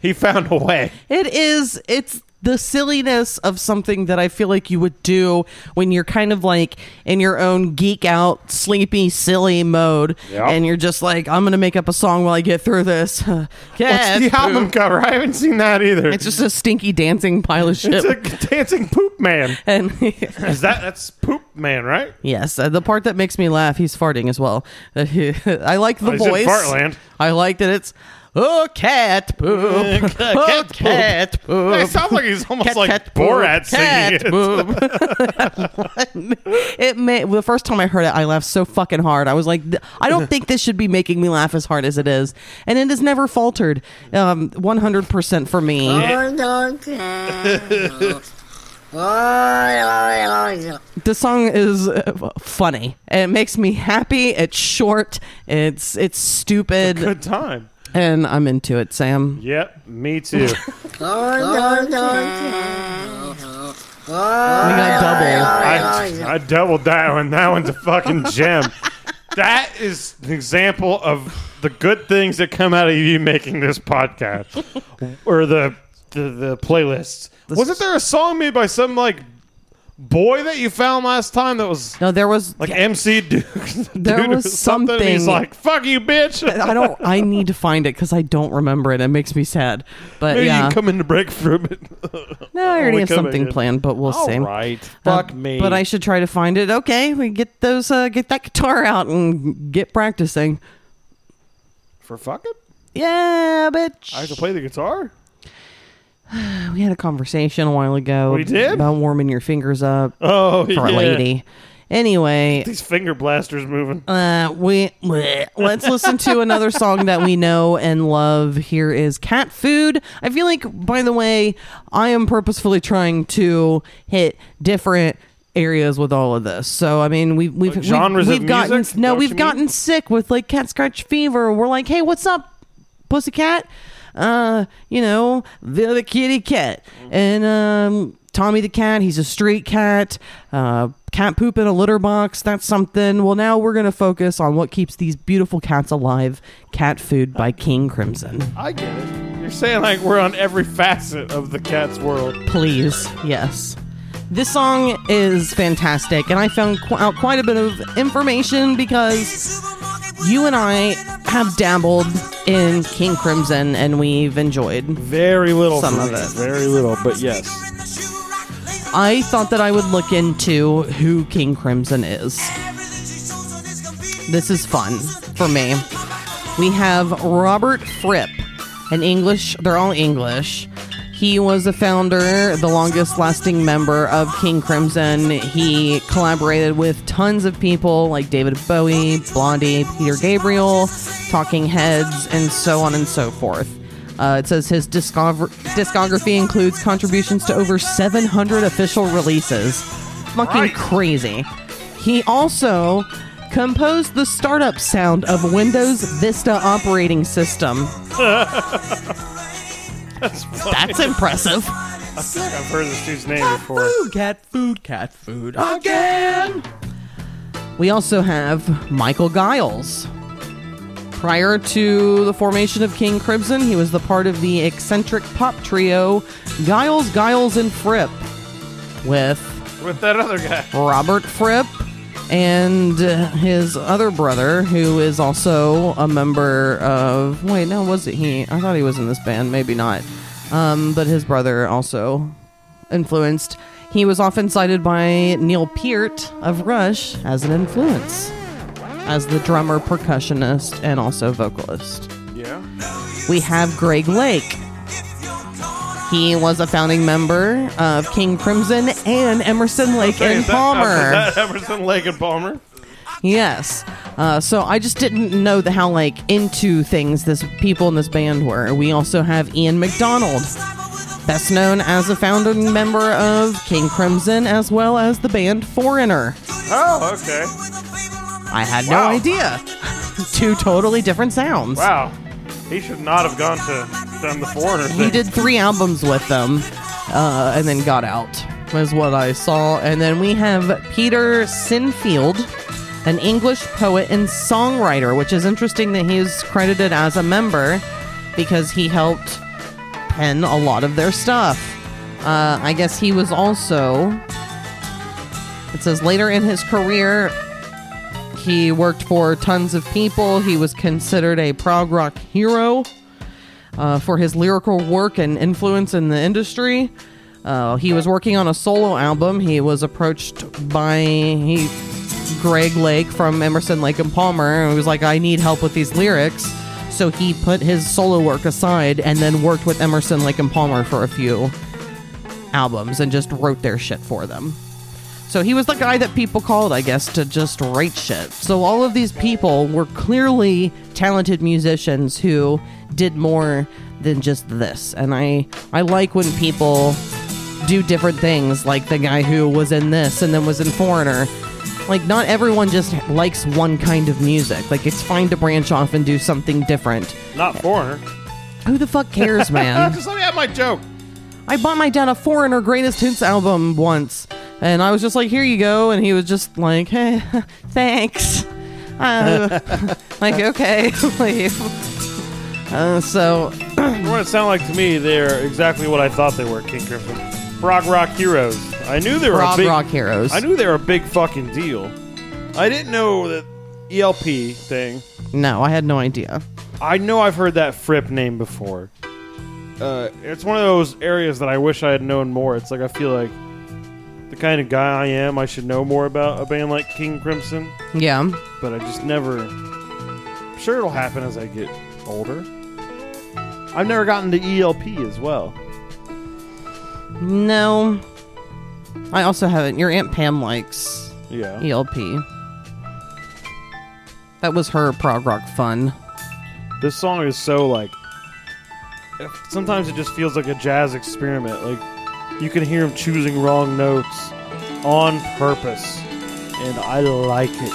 he found a way. it is. It's the silliness of something that I feel like you would do when you're kind of like in your own geek out, sleepy, silly mode, Yep. and you're just like, I'm gonna make up a song while I get through this. What's the album cover? I haven't seen that either. It's just a stinky dancing pile of shit. It's a dancing poop man. and Is that that's poop man, right? Yes, uh, the part that makes me laugh, he's farting as well. I like the Oh, he's in voice. Fartland. I like that it's oh cat poop, Cat oh poop. cat poop. It sounds like he's almost Cat, like cat, poop, Borat singing cat it. poop. it may the first time I heard it, I laughed so fucking hard. I was like, I don't think this should be making me laugh as hard as it is, and it has never faltered. Um, one hundred percent for me. the song is uh, funny. It makes me happy. It's short. It's it's stupid, Good time. And I'm into it. Sam. Yep, me too. We got double. I, I doubled that one. That one's a fucking gem. That is an example of the good things that come out of you making this podcast or the the, the playlists. Wasn't there a song made by some like boy that you found last time that was No, there was like MC Duke? There dude or was something, and He's something- like, "Fuck you, bitch." I don't. I need to find it because I don't remember it. It makes me sad. But Maybe you yeah, can come in to break from it. no, I already have something planned, but we'll All see. right, Uh, fuck me. But I should try to find it. Okay, we get those. Uh, get that guitar out and get practicing. for fucking, Yeah, bitch. I have to play the guitar. we had a conversation a while ago. We did? about warming your fingers up Oh, for yeah. a lady. Anyway, These finger blasters moving. Uh, we bleh. let's listen to another song that we know and love. Here is "Cat Food." I feel like, by the way, I am purposefully trying to hit different areas with all of this. So, I mean, we've we've Like genres we've, of we've gotten music? Is that no, what we've you gotten mean? sick with like cat scratch fever. We're like, hey, what's up, pussycat? Uh, you know, the the kitty cat and um. Tommy the cat, he's a street cat. Uh, cat poop in a litter box, that's something. Well, now we're going to focus on what keeps these beautiful cats alive Cat Food by King Crimson. I get it. You're saying like we're on every facet of the cat's world. Please, yes. This song is fantastic, and I found qu- out quite a bit of information because you and I have dabbled in King Crimson, and we've enjoyed. Very little. Some of it. Very little, but yes. I thought that I would look into who King Crimson is. This is fun for me. We have Robert Fripp, an English, they're all English. He was a founder, the longest lasting member of King Crimson. He collaborated with tons of people like David Bowie, Blondie, Peter Gabriel, Talking Heads, and so on and so forth. Uh, it says his discover- discography includes contributions to over 700 official releases. Fucking Right. crazy. He also composed the startup sound of Windows Vista operating system. That's impressive. I like I've heard this dude's name before. Food, cat food, cat food again. We also have Michael Giles. Prior to the formation of King Crimson, he was the part of the eccentric pop trio Giles, Giles, and Fripp with With that other guy. Robert Fripp and his other brother, who is also a member of. Wait, no, was it he? I thought he was in this band. Maybe not. Um, but his brother also influenced. He was often cited by Neil Peart of Rush as an influence, as the drummer, percussionist, and also vocalist. Yeah. We have Greg Lake. He was a founding member of King Crimson and Emerson Lake and Is that- Palmer. Is that Emerson, Lake, and Palmer? Yes. Uh, so I just didn't know the, how like into things this people in this band were. We also have Ian McDonald, best known as a founding member of King Crimson as well as the band Foreigner. Oh, okay. I had no Wow. idea. Two totally different sounds. Wow. He should not have gone to them, the foreigner thing. He did three albums with them, uh, and then got out. Was what I saw. And then we have Peter Sinfield, an English poet and songwriter, which is interesting that he's credited as a member because he helped pen a lot of their stuff. Uh, I guess he was also. It says later in his career, he worked for tons of people. He was considered a prog rock hero uh, for his lyrical work and influence in the industry. Uh, he was working on a solo album. He was approached by he, Greg Lake from Emerson, Lake and Palmer, and he was like, "I need help with these lyrics." So he put his solo work aside and then worked with Emerson, Lake and Palmer for a few albums and just wrote their shit for them. So he was the guy that people called, I guess, to just write shit. So all of these people were clearly talented musicians who did more than just this. And I I like when people do different things, like the guy who was in this and then was in Foreigner. Like not everyone just likes one kind of music. Like it's fine to branch off and do something different. Not foreigner. Who the fuck cares, man? Just let me have my joke. I bought my dad a Foreigner Greatest Hits album once, and I was just like, "Here you go," and he was just like, "Hey, thanks." Uh, like, okay, like, uh, so What it sound like to me, they're exactly what I thought they were, King Crimson. Prog rock heroes. I knew they were a big, rock heroes. I knew they were a big fucking deal. I didn't know that ELP thing. no, I had no idea. I know I've heard that Fripp name before. Uh, it's one of those areas that I wish I had known more. It's like I feel like the kind of guy I am, I should know more about a band like King Crimson, Yeah, but I just never. I'm sure it'll happen as I get older. I've never gotten to ELP as well. no, I also haven't. Your aunt Pam likes Yeah. ELP. That was her prog rock fun. This song is so like. Sometimes it just feels like a jazz experiment. Like you can hear him choosing wrong notes on purpose, and I like it.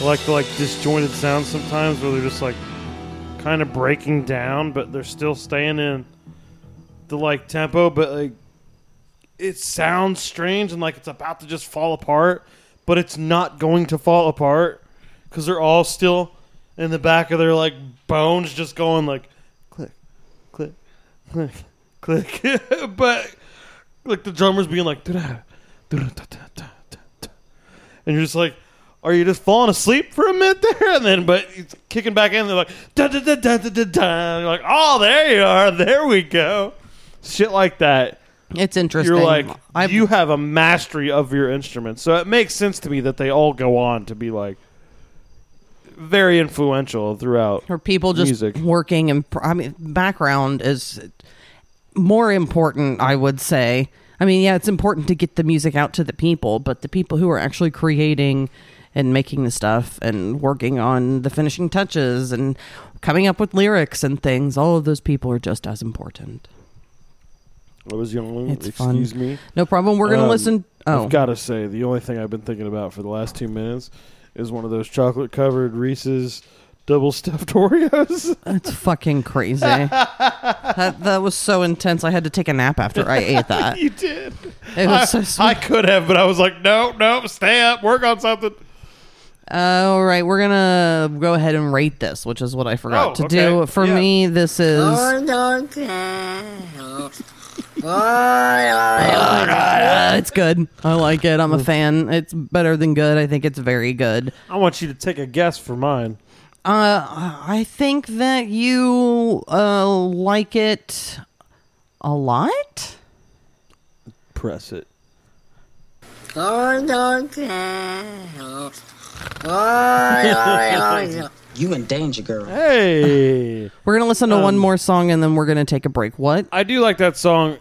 I like the like disjointed sounds sometimes where they're just like kind of breaking down, but they're still staying in the like tempo, but like it sounds strange and like it's about to just fall apart, but it's not going to fall apart because they're all still in the back of their like bones, just going like click, click, click, click. but like the drummer's being like, da-da, da-da, da-da, da-da. and you're just like, are you just falling asleep for a minute there? And then, but it's kicking back in. They're like, da da da da da da da. You're like, oh, there you are. There we go. Shit like that. It's interesting. You're like, I've- you have a mastery of your instrument. So it makes sense to me that they all go on to be like very influential throughout. or people just music. working and pr- I mean background is more important I would say. I mean, yeah, it's important to get the music out to the people, but the people who are actually creating and making the stuff and working on the finishing touches and coming up with lyrics and things, all of those people are just as important. What was young? It's fun. Excuse me. No problem. We're going to Um, listen Oh. I've got to say, the only thing I've been thinking about for the last two minutes is one of those chocolate covered Reese's double stuffed Oreos. That's fucking crazy. that, that was so intense. I had to take a nap after I ate that. you did. It was so sweet. I could have, but I was like, no, no, stay up, work on something. All right, we're gonna go ahead and rate this, which is what I forgot Oh, to okay. do. For Yeah. me, this is Uh, it's good. I like it. I'm a fan. It's better than good. I think it's very good. I want you to take a guess for mine. Uh, I think that you uh like it a lot. Press it. You in danger, girl. Hey, We're gonna listen to Um, one more song and then we're gonna take a break. What? I do like that song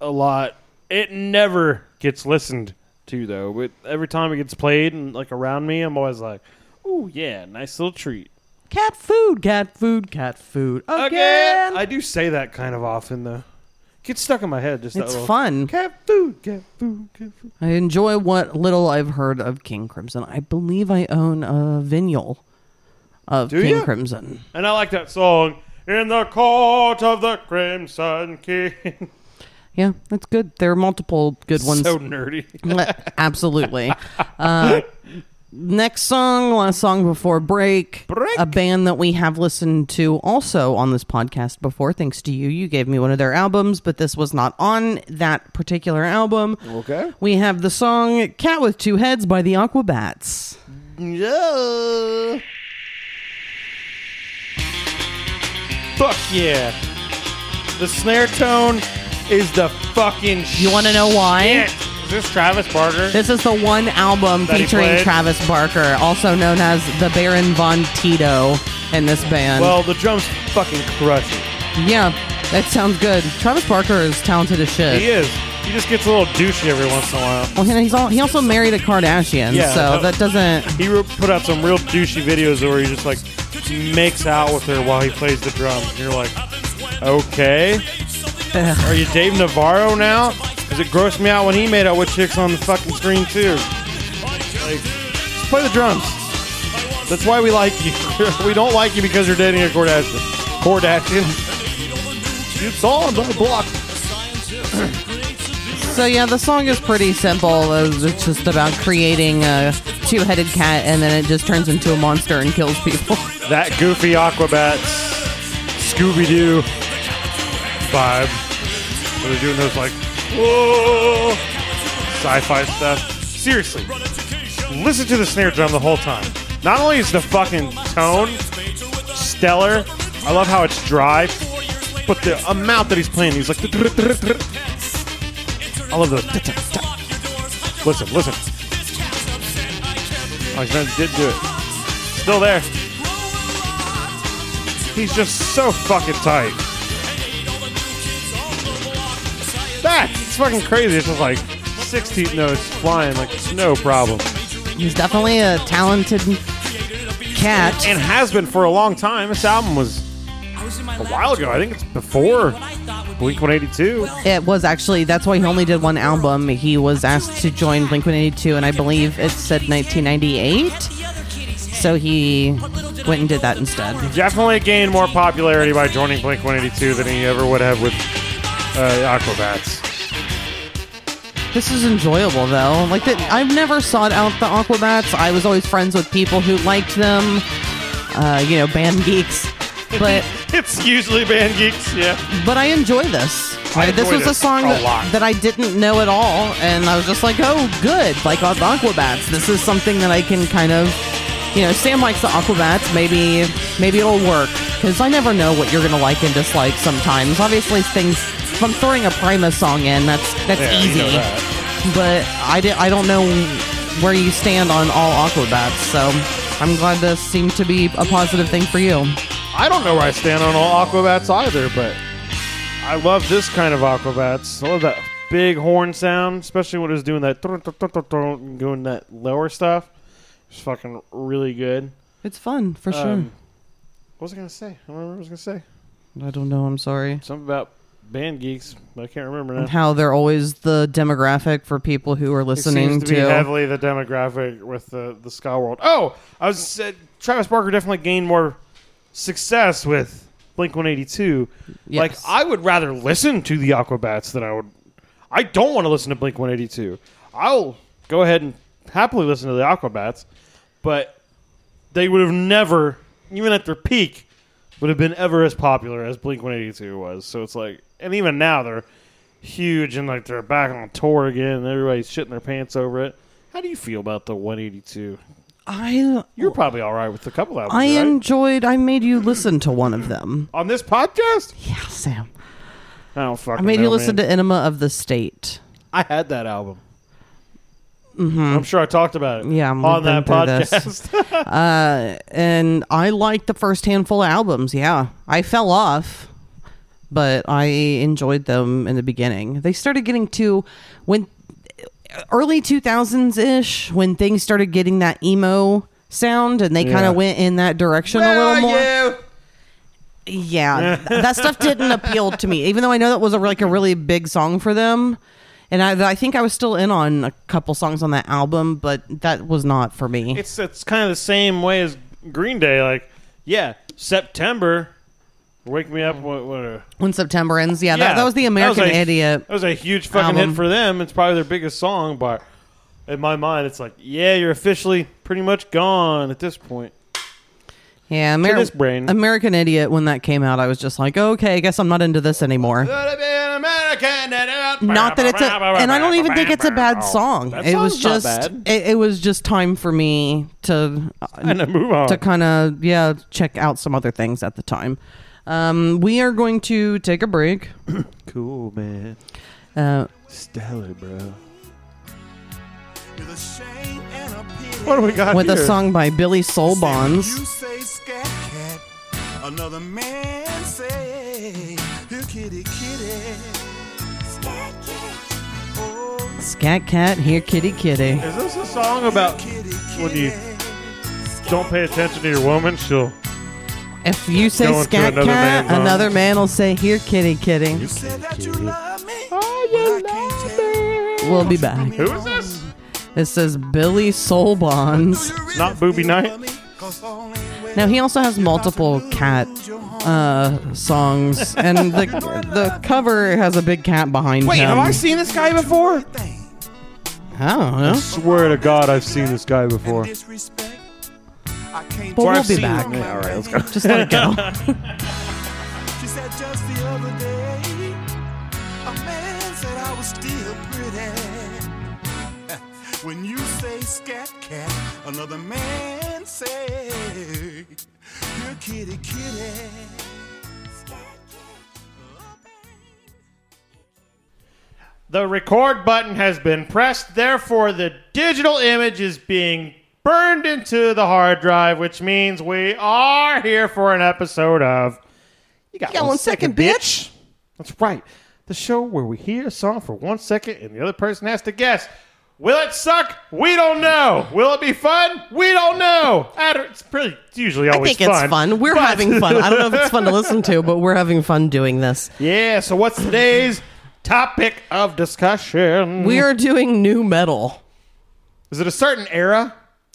a lot. It never gets listened to though. But every time it gets played and like around me, I'm always like, "Ooh, yeah, nice little treat." Cat food. Cat food. Cat food. Again. I do say that kind of often though. Gets stuck in my head. Just that it's little, fun. Cat food, cat food, cat food. I enjoy what little I've heard of King Crimson. I believe I own a vinyl of Do King ya? Crimson. And I like that song. In the court of the Crimson King. Yeah, that's good. There are multiple good ones. So nerdy. Absolutely. Uh, next song, last song before break, Break. A band that we have listened to also on this podcast before, thanks to you. You gave me one of their albums, but this was not on that particular album. Okay. We have the song Cat with Two Heads by the Aquabats. Yeah. Fuck yeah. The snare tone is the fucking You want to know why? shit. Is this Travis Barker? This is the one album That he featuring played? Travis Barker, also known as the Baron Von Tito in this band. well, the drums fucking crush it. yeah, that sounds good. Travis Barker is talented as shit. He is. He just gets a little douchey every once in a while. Well, and he's all, he also married a Kardashian, Yeah, so no- that doesn't. He re- put out some real douchey videos where he just like makes out with her while he plays the drums. And you're like, okay. Are you Dave Navarro now? Because it grossed me out when he made out with chicks on the fucking screen too. Like, just play the drums. That's why we like you. we don't like you because you're dating a Kardashian. Kardashian. It's on the block. So yeah, the song is pretty simple. Uh, it's just about creating a two-headed cat, and then it just turns into a monster and kills people. That goofy Aquabats Scooby Doo vibe. Where they're doing those like whoa sci-fi stuff. Seriously, listen to the snare drum the whole time. Not only is the fucking tone stellar, I love how it's dry, but the amount that he's playing, he's like. I love those. Listen, listen. Oh, he's did do it. Still there. He's just so fucking tight. That it's fucking crazy. It's just like 16 notes flying like it's no problem. He's definitely a talented cat. And has been for a long time. This album was a while ago. I think it's before Blink 182. It was actually that's why he only did one album. He was asked to join Blink 182, and I believe it said 1998. So he went and did that instead. Definitely gained more popularity by joining Blink 182 than he ever would have with uh, Aquabats. This is enjoyable though. Like that, I've never sought out the Aquabats. I was always friends with people who liked them. Uh, you know, band geeks. but It's usually band geeks, yeah. but I enjoy this. I this enjoy was a song a that, that I didn't know at all, and I was just like, oh, good. Like on Aquabats, this is something that I can kind of, you know, Sam likes the Aquabats. Maybe maybe it'll work because I never know what you're gonna like and dislike. Sometimes, obviously, things. If I'm throwing a Primus song in, that's that's Yeah, you easy. know that. But I di- I don't know where you stand on all Aquabats, so I'm glad this seemed to be a positive thing for you. I don't know where I stand on all Aquabats either, but I love this kind of Aquabats. I love that big horn sound, especially when it was doing that doing that lower stuff. It's fucking really good. It's fun for sure. Um, what was I gonna say? I don't remember what I was gonna say. I don't know. I'm sorry. Something about band geeks, I can't remember now. How they're always the demographic for people who are It listening seems to, be heavily the demographic with the the ska world. Oh, I was said Travis Barker definitely gained more success with Blink One Eighty Two. Like I would rather listen to the Aquabats than I would. I don't want to listen to Blink One Eighty Two. I'll go ahead and happily listen to the Aquabats, but they would have never, even at their peak, would have been ever as popular as Blink One Eighty Two was. So it's like, and even now they're huge and like they're back on tour again. and Everybody's shitting their pants over it. How do you feel about the 182? I You're probably all right with a couple albums, I right? enjoyed. I made you listen to one of them. on this podcast. Yeah, Sam. I don't fucking. I made know, you listen man. to Enema of the State. I had that album. I'm sure I talked about it. Yeah, on that podcast. Uh, and I liked the first handful of albums. Yeah, I fell off, but I enjoyed them in the beginning. They started getting to when early 2000s ish when things started getting that emo sound, and they kind of went in that direction a little more. Yeah, that stuff didn't appeal to me, even though I know that was a, like a really big song for them. And I, I think I was still in on a couple songs on that album, but that was not for me. it's it's kind of the same way as Green Day. Like, yeah, September. Wake me up. What? what uh, when September ends, yeah, that, yeah, that was the American a- Idiot. That was a huge fucking album. hit for them. It's probably their biggest song, but in my mind, it's like, yeah, you're officially pretty much gone at this point. Yeah, this brain. American Idiot. When that came out, I was just like, okay, I guess I'm not into this anymore. Not that it's a, and I don't even think it's a bad song. That it was song's not just, bad. it, it was just time for me to and then move on. to kind of yeah check out some other things at the time. Um, we are going to take a break. cool, man. Uh, Stellar, bro. With a shame and a pity. What do we got with here? a song by Billy Soul You Bonds. say scat cat. Another man say, here kitty kitty. Scat cat. Oh, Scat Cat, here kitty kitty. Is this a song about kitty when you don't pay attention to your woman? She'll. If you say Scat another Cat, man's another man will say, here kitty kitty. You said that you love me. Oh, you love me. We'll be back. Who is this? This says Billy Soul Bonds. Not Booby Night? Now he also has multiple cat uh, songs, and the the cover has a big cat behind Wait, him. have I seen this guy before? I don't know. Swear to God, I've seen this guy before. Disrespect. I can't But we'll I've be seen back. him. Yeah, all right, let's go. Just let it go. She said just the other day, when you say scat cat, another man say, you're kitty kitty. The record button has been pressed, therefore, the digital image is being burned into the hard drive, which means we are here for an episode of. You got, one second, bitch. That's right. The show where we hear a song for one second and the other person has to guess. Will it suck? We don't know. Will it be fun? We don't know. It's pretty. It's usually always. I think it's fun. We're But- having fun. I don't know if it's fun to listen to, but we're having fun doing this. Yeah. So what's today's topic of discussion? We are doing new metal. Is it a certain era?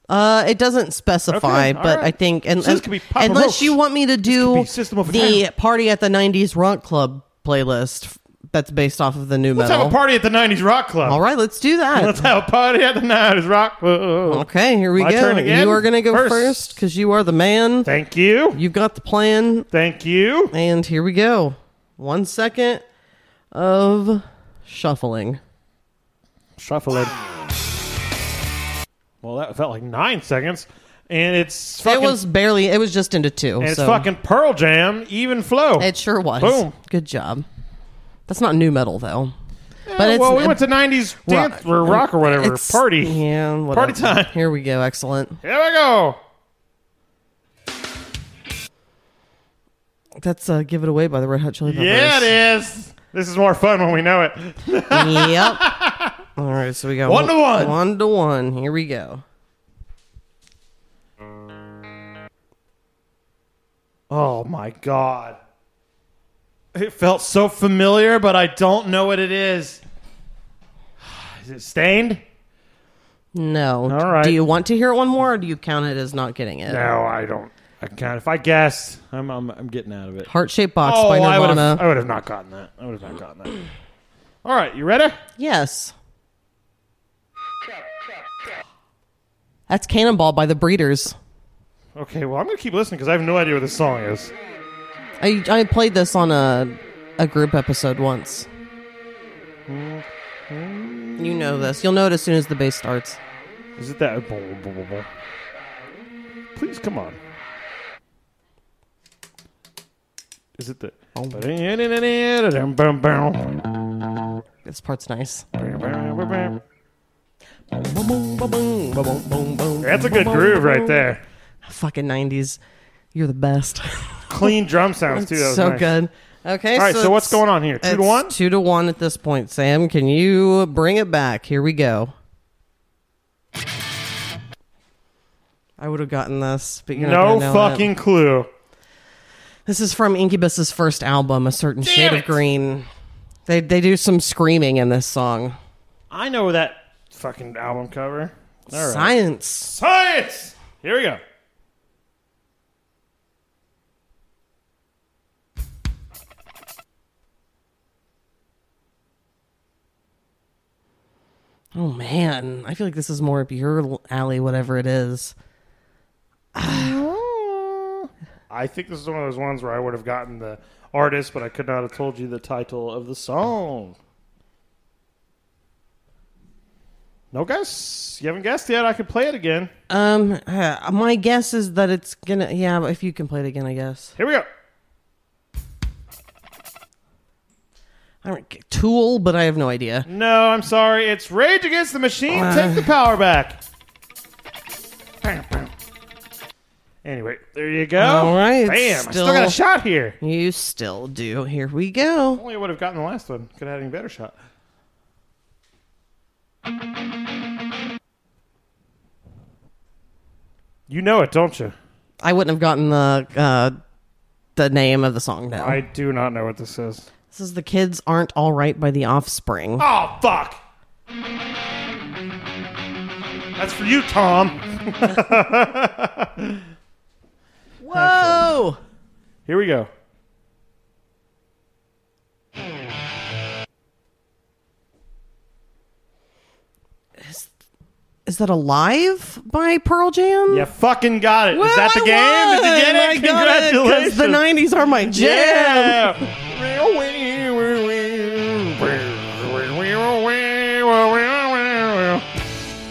Uh, it doesn't specify, Okay, but right. I think and, So this and- could be unless Roach. you want me to do be System of a the party at the '90s rock club playlist that's based off of the new melody. Let's metal. have a party at the '90s rock club. All right, let's do that. Let's have a party at the '90s rock club. Okay, here we My go. turn again? You are going to go First. first because you are the man. Thank you. You've got the plan, Thank you. and here we go. One second of shuffling. Shuffle it. Well, that felt like nine seconds, and it's fucking, it was barely. It was just into two. and it's so fucking Pearl Jam, even flow. It sure was. Boom. Good job. That's not new metal though. Yeah, but well, we went to '90s dance or rock or whatever It's- party. Yeah, whatever. Party time. Here we go. Excellent. Here we go. That's uh, "Give It Away" by the Red Hot Chili Peppers. Yeah, it is. This is more fun when we know it. yep. All right, so we got One to one. One to one. Here we go. Oh my god. It felt so familiar, but I don't know what it is. Is it stained? No. All right. Do you want to hear it one more, or do you count it as not getting it? No, I don't. I can't. If I guess, I'm I'm, I'm getting out of it. Heart shaped box oh, by I would Nirvana. have. I would have not gotten that. I would have not gotten that. All right, you ready? Yes. That's Cannonball by the Breeders. Okay. Well, I'm gonna keep listening because I have no idea what this song is. I I played this on a a group episode once. You know this. You'll know it as soon as the bass starts. Is it that? Please come on. Is it the? This part's nice. That's a good groove right there. Fucking nineties. You're the best. Clean drum sounds too. That was so nice. good. Okay. All right, so what's it's- going on here? Two to it's one? Two to one at this point. Sam, can you bring it back? Here we go. I would have gotten this, but you're not No gonna know fucking It. clue. This is from Incubus's first album, A Certain Shade it. of Green. They they do some screaming in this song. I know that fucking album cover. All right. Science. Science. Here we go. Oh man, I feel like this is more up your alley, whatever it is. I think this is one of those ones where I would have gotten the artist, but I could not have told you the title of the song. No guess? You haven't guessed yet? I could play it again. Um, uh, my guess is that it's gonna. Yeah, if you can play it again, I guess. Here we go. I don't Tool, but I have no idea. No, I'm sorry. It's Rage Against the Machine. Take the power back. Anyway, there you go. All right, Bam. I still still- got a shot here. You still do. Here we go. Only would have gotten the last one. Could have had an even better shot. You know it, don't you? I wouldn't have gotten the uh, the name of the song now. I do not know what this is. This is "The Kids Aren't All Right" by The Offspring. Oh, fuck. That's for you, Tom. Whoa! Here we go. Is is that "Alive" by Pearl Jam? You fucking got it. Is Well, that the I game? Did you won! get it? I got it, 'cause Congratulations. the '90s are my jam. Yeah.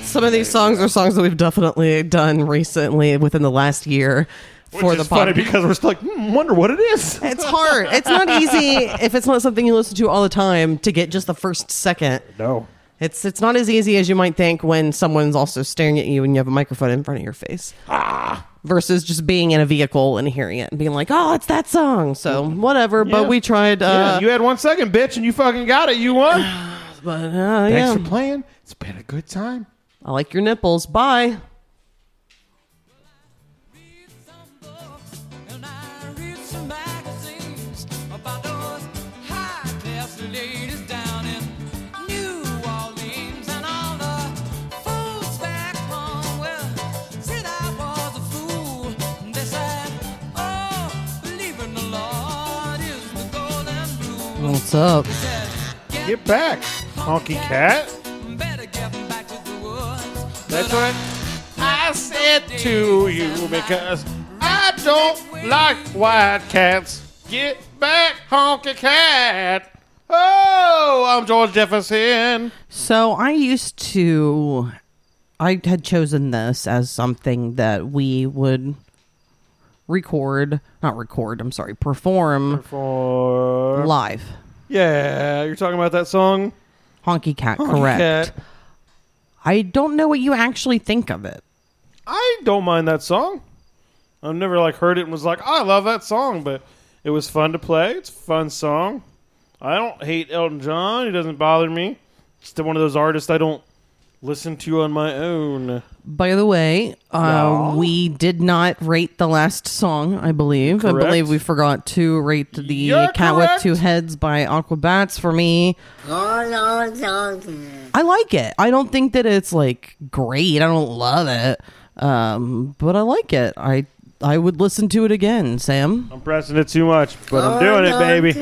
Some of these songs are songs that we've definitely done recently within the last year Which for is the funny because we're still like, hmm, wonder what it is. It's hard. It's not easy if it's not something you listen to all the time to get just the first second. No. It's it's not as easy as you might think when someone's also staring at you and you have a microphone in front of your face. Versus just being in a vehicle and hearing it and being like, "Oh, it's that song." So whatever. Yeah. But we tried. Yeah, Uh, you had one second, bitch, and you fucking got it. You won. but uh, Thanks yeah, for playing. It's been a good time. I like your nipples. Bye. And I read some magazines about those high-class ladies down in New Orleans and all the fools back home. Well, said I was a fool. They said, "Oh, believe in the Lord is the golden rule." What's up? Get back, honky cat. Better get back to the woods. That's what I said to you because I don't like white cats. Get back, honky cat. Oh, I'm George Jefferson. So I used to, I had chosen this as something that we would record, not record, I'm sorry, perform For live. yeah, you're talking about that song. Honky Cat, Honky correct. Cat. I don't know what you actually think of it. I don't mind that song. I've never like heard it and was like, I love that song, but it was fun to play. It's a fun song. I don't hate Elton John. He doesn't bother me. Just one of those artists I don't listen to on my own. By the way, uh, Yeah. we did not rate the last song, I believe. I believe we forgot to rate the You're Cat with. Two Heads by Aquabats for me. I like it. I don't think that it's like great. I don't love it. Um, but I like it. I I would listen to it again, Sam. I'm pressing it too much, but I'm doing it, baby.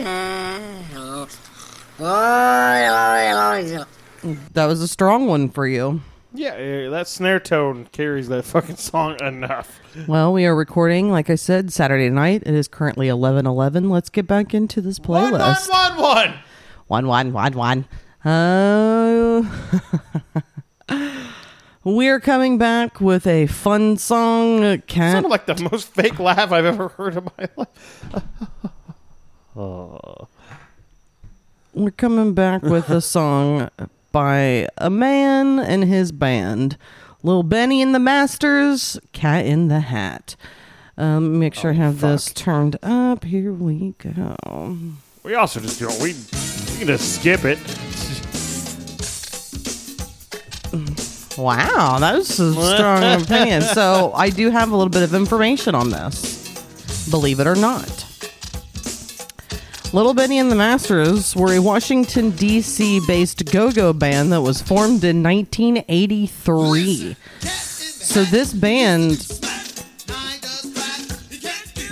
That was a strong one for you. Yeah, yeah, that snare tone carries that fucking song enough. Well, we are recording, like I said, Saturday night. It is currently eleven eleven. Let's get back into this One, one, playlist. one, one. One, one, one, one. Uh, we're coming back with a fun song. Cat. Sounded like the most fake laugh I've ever heard in my life. oh. We're coming back with a song by a man and his band. Little Benny and the Masters, Cat in the Hat. Um, make sure I have this turned up. Here we go. We also just do it. We, we can just skip it. Wow, that was a strong opinion. So I do have a little bit of information on this, believe it or not. Little Benny and the Masters were a Washington, D.C. based go go band that was formed in 1983. So this band,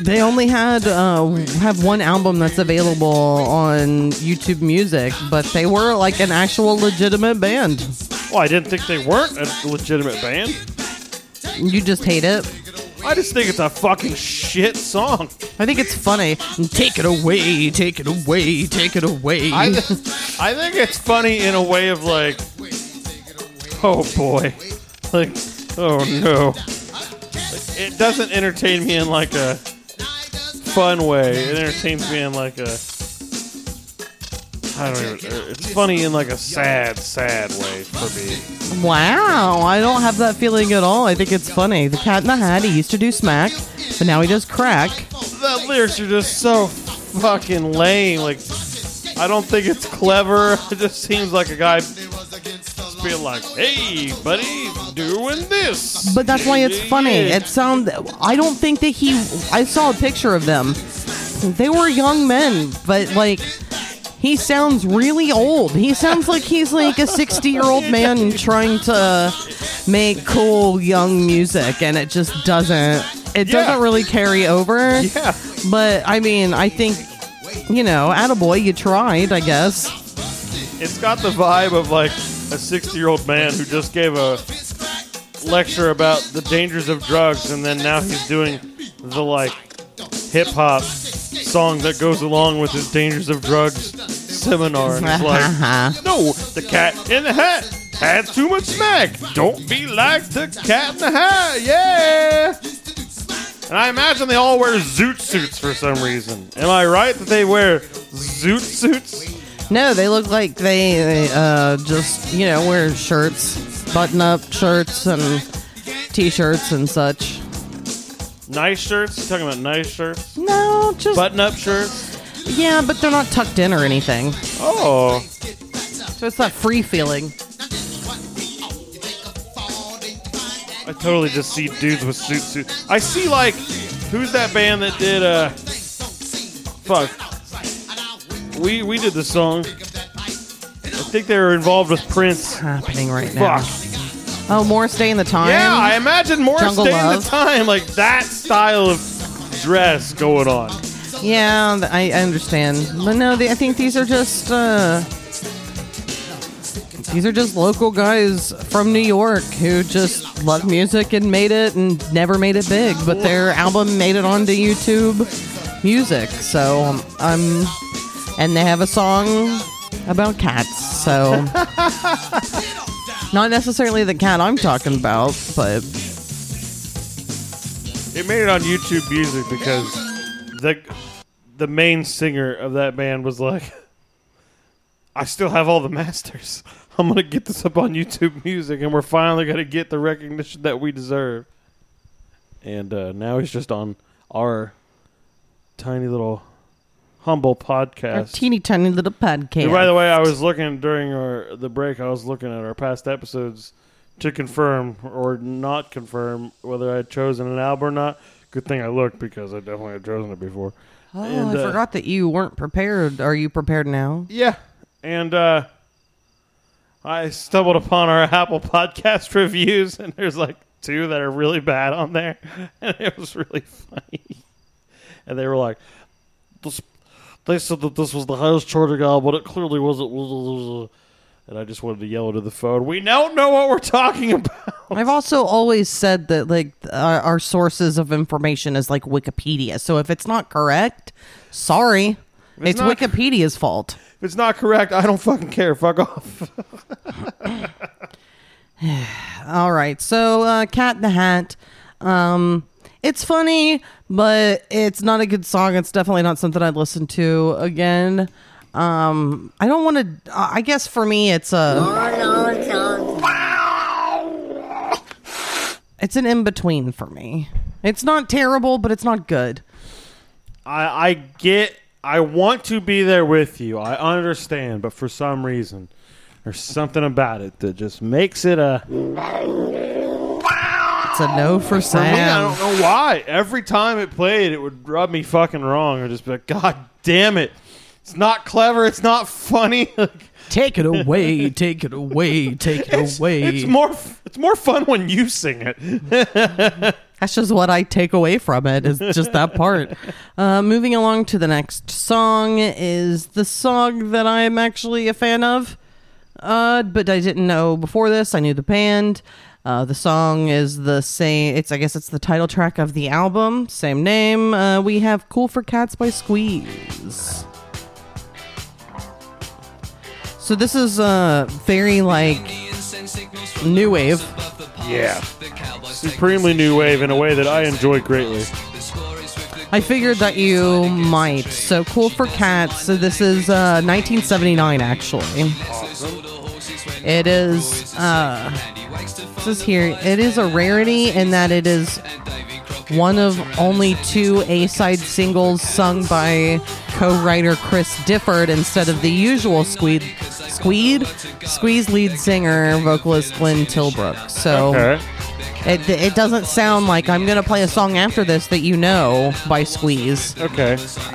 they only had uh, have one album that's available on YouTube Music, but they were like an actual legitimate band. Well, I didn't think they weren't a legitimate band. You just hate it. I just think it's a fucking shit song. I think it's funny. Take it away, take it away, take it away. I, I think it's funny in a way of like, oh boy, like, oh no. Like, it doesn't entertain me in like a fun way. It entertains me in like a, I don't even. Uh, it's funny in like a sad, sad way for me. wow, I don't have that feeling at all. I think it's funny. The Cat in the Hat, he used to do smack, but now he does crack. The lyrics are just so fucking lame. Like, I don't think it's clever. It just seems like a guy being like, "Hey, buddy, doing this." But that's why it's funny. It sound. I don't think that he. I saw a picture of them. They were young men, but like. He sounds really old. He sounds like he's like a 60 year old man trying to make cool young music, and it just doesn't. It Yeah. doesn't really carry over. Yeah. But I mean, I think, you know, attaboy, you tried, I guess. It's got the vibe of like a 60 year old man who just gave a lecture about the dangers of drugs, and then now he's doing the like hip hop song that goes along with his dangers of drugs seminar. And it's like, no, the cat in the hat had too much smack. Don't be like the cat in the hat. Yeah. And I imagine they all wear zoot suits for some reason. Am I right that they wear zoot suits? No, they look like they, they uh, just, you know, wear shirts, button up shirts and t shirts and such. Nice shirts? You talking about nice shirts? No, just. Button up shirts? yeah, but they're not tucked in or anything. Oh. So it's that free feeling. I totally just see dudes with zoot suits. I see like who's that band that did uh fuck. We we did the song. I think they were involved with Prince. Happening right now. Fuck. Oh, Morris Day and the Time. Yeah, I imagine more Jungle stay in Love. the time, like that style of dress going on. Yeah, th- I, I understand. But no, they, I think these are just uh, These are just local guys from New York who just love music and made it and never made it big, but their album made it onto YouTube Music. So um, I'm, and they have a song about cats. So not necessarily the cat I'm talking about, but It made it on YouTube Music because the the main singer of that band was like, "I still have all the masters. I'm gonna get this up on YouTube Music, and we're finally gonna get the recognition that we deserve." And uh, now he's just on our tiny little humble podcast. our teeny tiny little podcast. And by the way, I was looking during our the break. I was looking at our past episodes to confirm or not confirm whether I had chosen an album or not. Good thing I looked because I definitely had chosen it before. Oh, And, I uh, forgot that you weren't prepared. Are you prepared now? Yeah, and uh, I stumbled upon our Apple Podcast reviews, and there's like two that are really bad on there, and it was really funny. And they were like, this, "They said that this was the highest charting album, but it clearly wasn't." And I just wanted to yell into the phone, "We don't know what we're talking about." I've also always said that like our, our sources of information is like Wikipedia. So if it's not correct, sorry, it's it's, not- Wikipedia's fault. If it's not correct, I don't fucking care. Fuck off. All right, so uh, Cat in the Hat. Um, it's funny, but it's not a good song. It's definitely not something I'd listen to again. Um, I don't want to. I guess for me, it's a. It's an in between for me. It's not terrible, but it's not good. I, I get I want to be there with you. I understand, but for some reason, there's something about it that just makes it a. It's a no for For me, I don't know why. Every time it played, it would rub me fucking wrong. I'd just be like, God damn it! It's not clever. It's not funny. Take it away, take it away, take it away. it's more. It's more fun when you sing it. That's just what I take away from it is just that part. Uh, moving along to the next song is the song that I'm actually a fan of, uh, but I didn't know before this. I knew the band. Uh, the song is the same. It's I guess it's the title track of the album, same name. Uh, we have "Cool for Cats" by Squeeze. So this is uh, very like new wave. Yeah, supremely new wave in a way that I enjoy greatly. I figured that you might. So cool for cats. So this is uh, 1979, actually. It is. Uh, this is here. It is a rarity in that it is one of only two A-side singles sung by co-writer Chris Difford instead of the usual Squeed, Squeed, Squeeze lead singer vocalist Glenn Tilbrook. So. Okay. It, it doesn't sound like I'm gonna play a song after this that you know by Squeeze, Okay.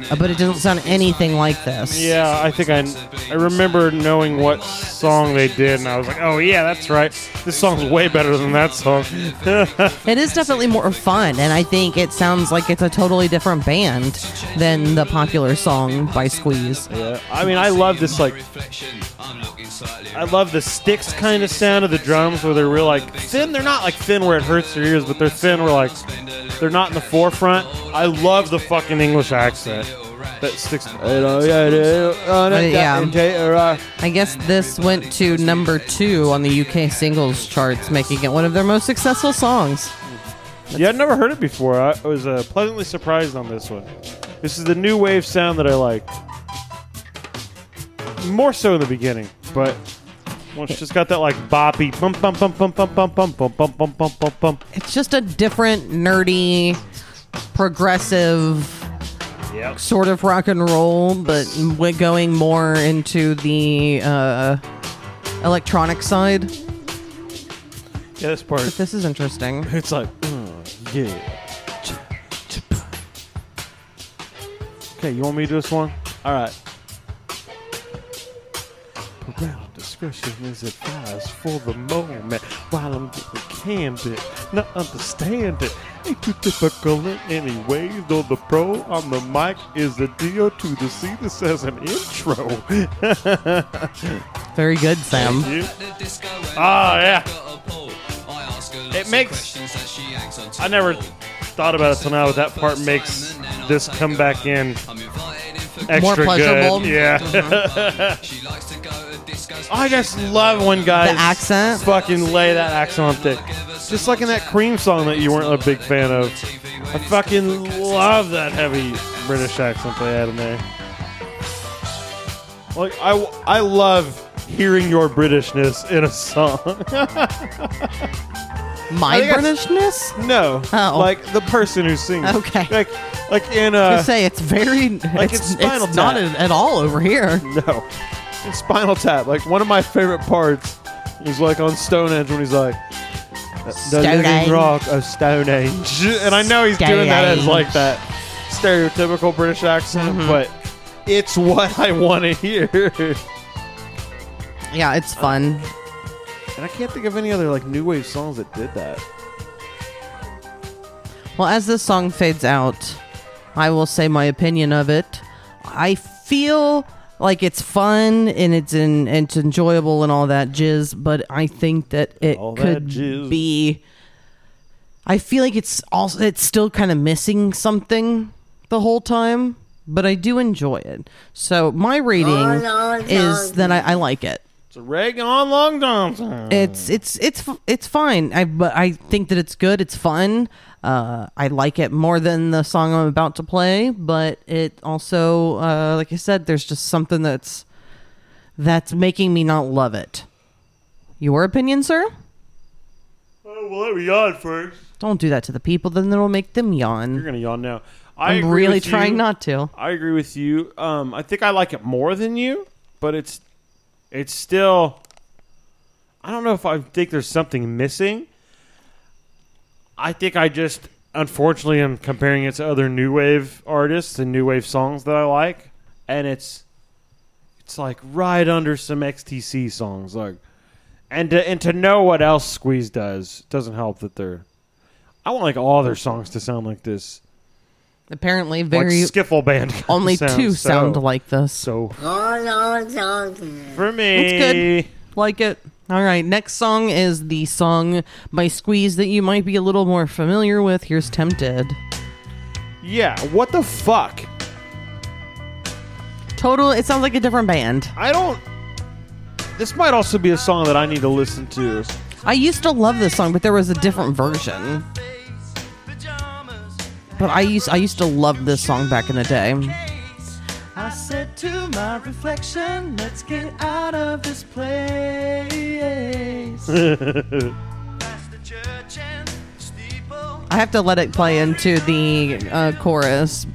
uh, but it doesn't sound anything like this. Yeah, I think I I remember knowing what song they did, and I was like, oh yeah, that's right. This song's way better than that song. It is definitely more fun, and I think it sounds like it's a totally different band than the popular song by Squeeze. yeah, I mean, I love this like. I love the sticks kind of sound of the drums where they're real like thin. They're not like thin where it hurts your ears, but they're thin We're like they're not in the forefront. I love the fucking English accent that sticks. yeah. I guess this went to number two on the UK singles charts, making it one of their most successful songs. Yeah, I'd never heard it before. I was uh, pleasantly surprised on this one. This is the new wave sound that I like. More so in the beginning, but well, it's just got that like boppy bum bum bum bum bum bum bum bum bum bum bum bum bum. It's just a different, nerdy, progressive Yep. sort of rock and roll, but we're going more into the uh, electronic side. Yeah, this part. But this is interesting. It's like, mm, yeah. Okay, you want me to do this one? All right. Discretion is advised for the moment while I'm getting candid. Not understand it. Ain't too typical in any way, though the pro on the mic is the D.O. to the C. This as an intro. Very good, Sam. You? Oh yeah. It makes. I never thought about it till now, but that part makes this come back in extra More pleasurable. good. Yeah. Mm-hmm. I just love when guys The accent? fucking lay that accent on thick. Just like in that Cream song that you weren't a big fan of. I fucking love that heavy British accent they had in there. Like I, I love hearing your Britishness in a song. My I think that's- Britishness? no, Oh. like the person who sings. Okay. like like in I uh, say it's very. Like it's, it's Spinal it's not Tap. at, at all over here. no, in Spinal Tap. Like one of my favorite parts is like on Stonehenge when he's like. The Stonehenge. living rock of Stonehenge, and I know he's doing that as like that stereotypical British accent, Mm-hmm. but it's what I want to hear. Yeah, it's fun. And I can't think of any other like new wave songs that did that. Well, as this song fades out, I will say my opinion of it. I feel like it's fun and it's in, it's enjoyable and all that jizz, but I think that it All could jizz. be. I feel like it's also it's still kind of missing something the whole time, but I do enjoy it. So my rating is that I, I like it. It's a rag on long Johnson. It's it's it's it's fine. I but I think that it's good. It's fun. Uh, I like it more than the song I'm about to play, but it also, uh, like I said, there's just something that's that's making me not love it. Your opinion, sir? Oh, well, let me yawn first. Don't do that to the people, then it'll make them yawn. You're gonna yawn now. I I'm really trying you. not to. I agree with you. Um, I think I like it more than you, but it's it's still. I don't know if I think there's something missing. I think I just unfortunately am comparing it to other new wave artists and new wave songs that I like, and it's it's like right under some XTC songs, like and to, and to know what else Squeeze does doesn't help that they're. I want like all their songs to sound like this, Apparently, like very skiffle band. only sounds, two so- sound like this. so for me. It's good. Like it. All right, next song is the song by Squeeze that you might be a little more familiar with. Here's Tempted. Yeah, what the fuck? Total, it sounds like a different band. I don't. This might also be a song that I need to listen to. I used to love this song, but there was a different version. But I used I used to love this song back in the day. I said to my reflection, let's get out of this place. I have to let it play into the uh, chorus.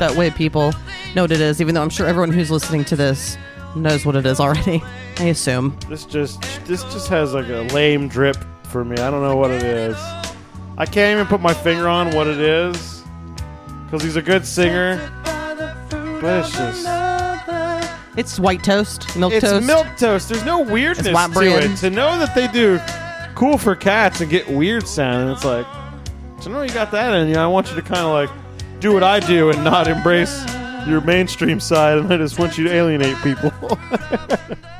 That way people know what it is, even though I'm sure everyone who's listening to this knows what it is already. I assume. This just this just has like a lame drip for me. I don't know what it is. I can't even put my finger on what it is because he's a good singer, but it's white toast, milk it's toast. milk toast. There's no weirdness It's white to bread. it. To know that they do cool for cats and get weird sounding, it's like to know you got that in you. I want you to kind of like do what I do and not embrace your mainstream side, and I just want you to alienate people.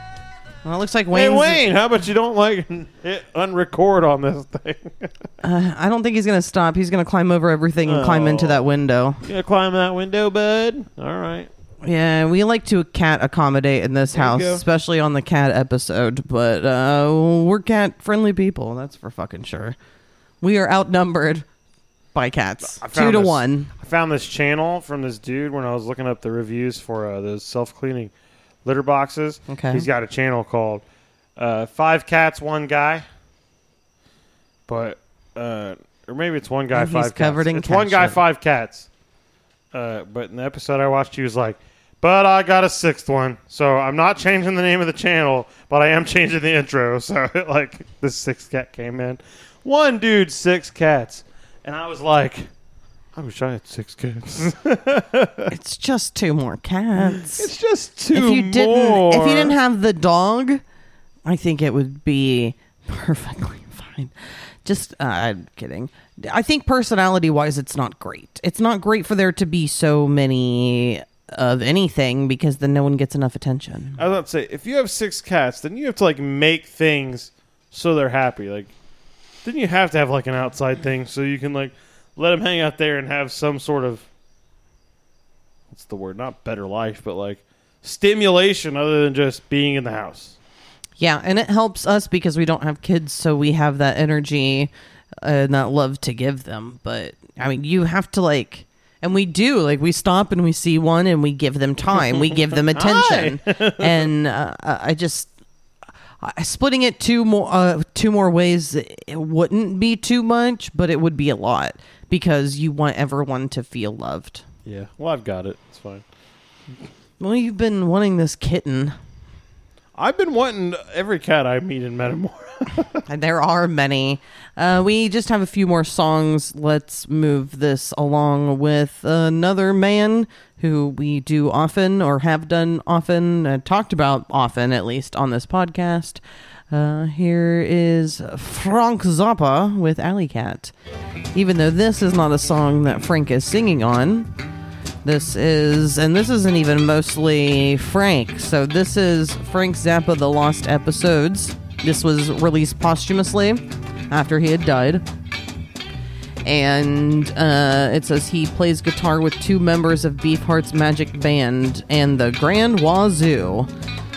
Well, it looks like Wayne. hey Wayne, how about you don't like hit unrecord on this thing? I don't think he's gonna stop. He's gonna climb over everything and climb into Oh. that window. you gonna climb that window, bud? All right. Yeah, we like to cat accommodate in this There house, go. especially on the cat episode. But uh, we're cat friendly people. That's for fucking sure. We are outnumbered by cats, I two to this- one. I found this channel from this dude when I was looking up the reviews for uh, those self cleaning litter boxes. Okay. He's got a channel called uh, Five Cats, One Guy. But, uh, or maybe it's One Guy, And he's Five covered Cats. in it's cat One Guy. Five Cats. Uh, but in the episode I watched, he was like, but I got a sixth one. So I'm not changing the name of the channel, but I am changing the intro. So, like, the sixth cat came in. One dude, six cats. And I was like, I wish I had six cats. It's just two more cats. it's just two if you didn't, more. if you didn't have the dog, I think it would be perfectly fine. Just, uh, I'm kidding. I think personality wise, it's not great. It's not great for there to be so many of anything because then no one gets enough attention. I was about to say, if you have six cats, then you have to like make things so they're happy. Like, then you have to have like an outside thing so you can like let them hang out there and have some sort of what's the word? Not better life, but like stimulation other than just being in the house. Yeah, and it helps us because we don't have kids, so we have that energy and that love to give them. But I mean, you have to like, and we do like we stop and we see one and we give them time, we give them attention, and uh, I just uh, splitting it two more uh, two more ways. It wouldn't be too much, but it would be a lot because you want everyone to feel loved. Yeah. Well, I've got it. It's fine. Well, you've been wanting this kitten. I've been wanting every cat I meet in Metamora. And There are many. Uh, we just have a few more songs. Let's move this along with another man who we do often or have done often, uh, talked about often at least on this podcast. Uh, here is Frank Zappa with Alley Cat. Even though this is not a song that Frank is singing on, this is, and this isn't even mostly Frank. So this is Frank Zappa, The Lost Episodes. This was released posthumously after he had died. And uh, it says he plays guitar with two members of Beefheart's Magic Band and the Grand Wazoo.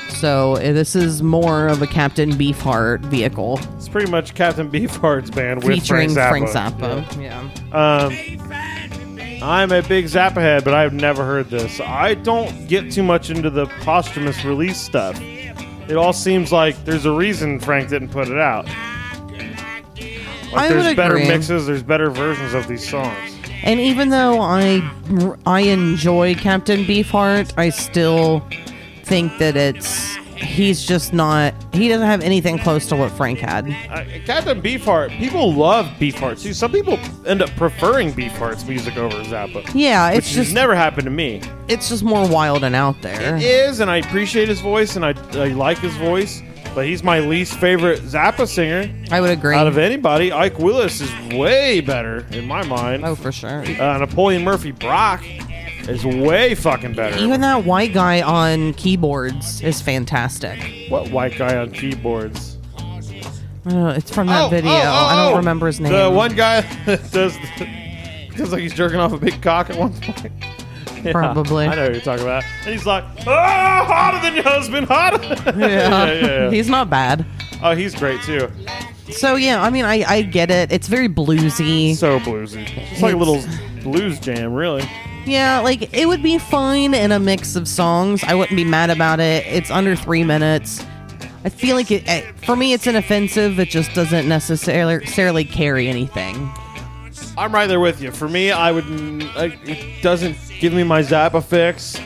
So uh, this is more of a Captain Beefheart vehicle it's pretty much Captain Beefheart's band with featuring Frank Frank Zappa. Zappa. Yeah. Um, I'm a big Zappa head, but I've never heard this. I don't get too much into the posthumous release stuff. It all seems like there's a reason Frank didn't put it out. Like I there's would better agree. mixes, there's better versions of these songs. And even though I I enjoy Captain Beefheart, I still think that it's he's just not he doesn't have anything close to what Frank had. Uh, Captain Beefheart, people love Beefheart. See, some people end up preferring Beefheart's music over Zappa. Yeah, it's just never happened to me. it's just more wild and out there. It is, and I appreciate his voice, and I, I like his voice, but he's my least favorite Zappa singer. I would agree. Out of anybody, Ike Willis is way better in my mind. oh, for sure. Uh, Napoleon Murphy Brock is way fucking better. Even that white guy on keyboards is fantastic. what white guy on keyboards? Uh, it's from that Oh, video. oh, oh, I don't oh. remember his name. The one guy that does feels like he's jerking off a big cock at one point. Yeah, Probably. I know who you're talking about. And he's like, "Oh, hotter than your husband, hotter." yeah. yeah, yeah, yeah. he's not bad. oh, he's great too. So yeah, I mean, I I get it. It's very bluesy. So bluesy. It's like a little blues jam, really. Yeah, like it would be fine in a mix of songs. I wouldn't be mad about it. It's under three minutes. I feel like it, eh, for me, it's inoffensive. It just doesn't necessarily carry anything. I'm right there with you. For me, I would. Like, it doesn't give me my Zappa fix.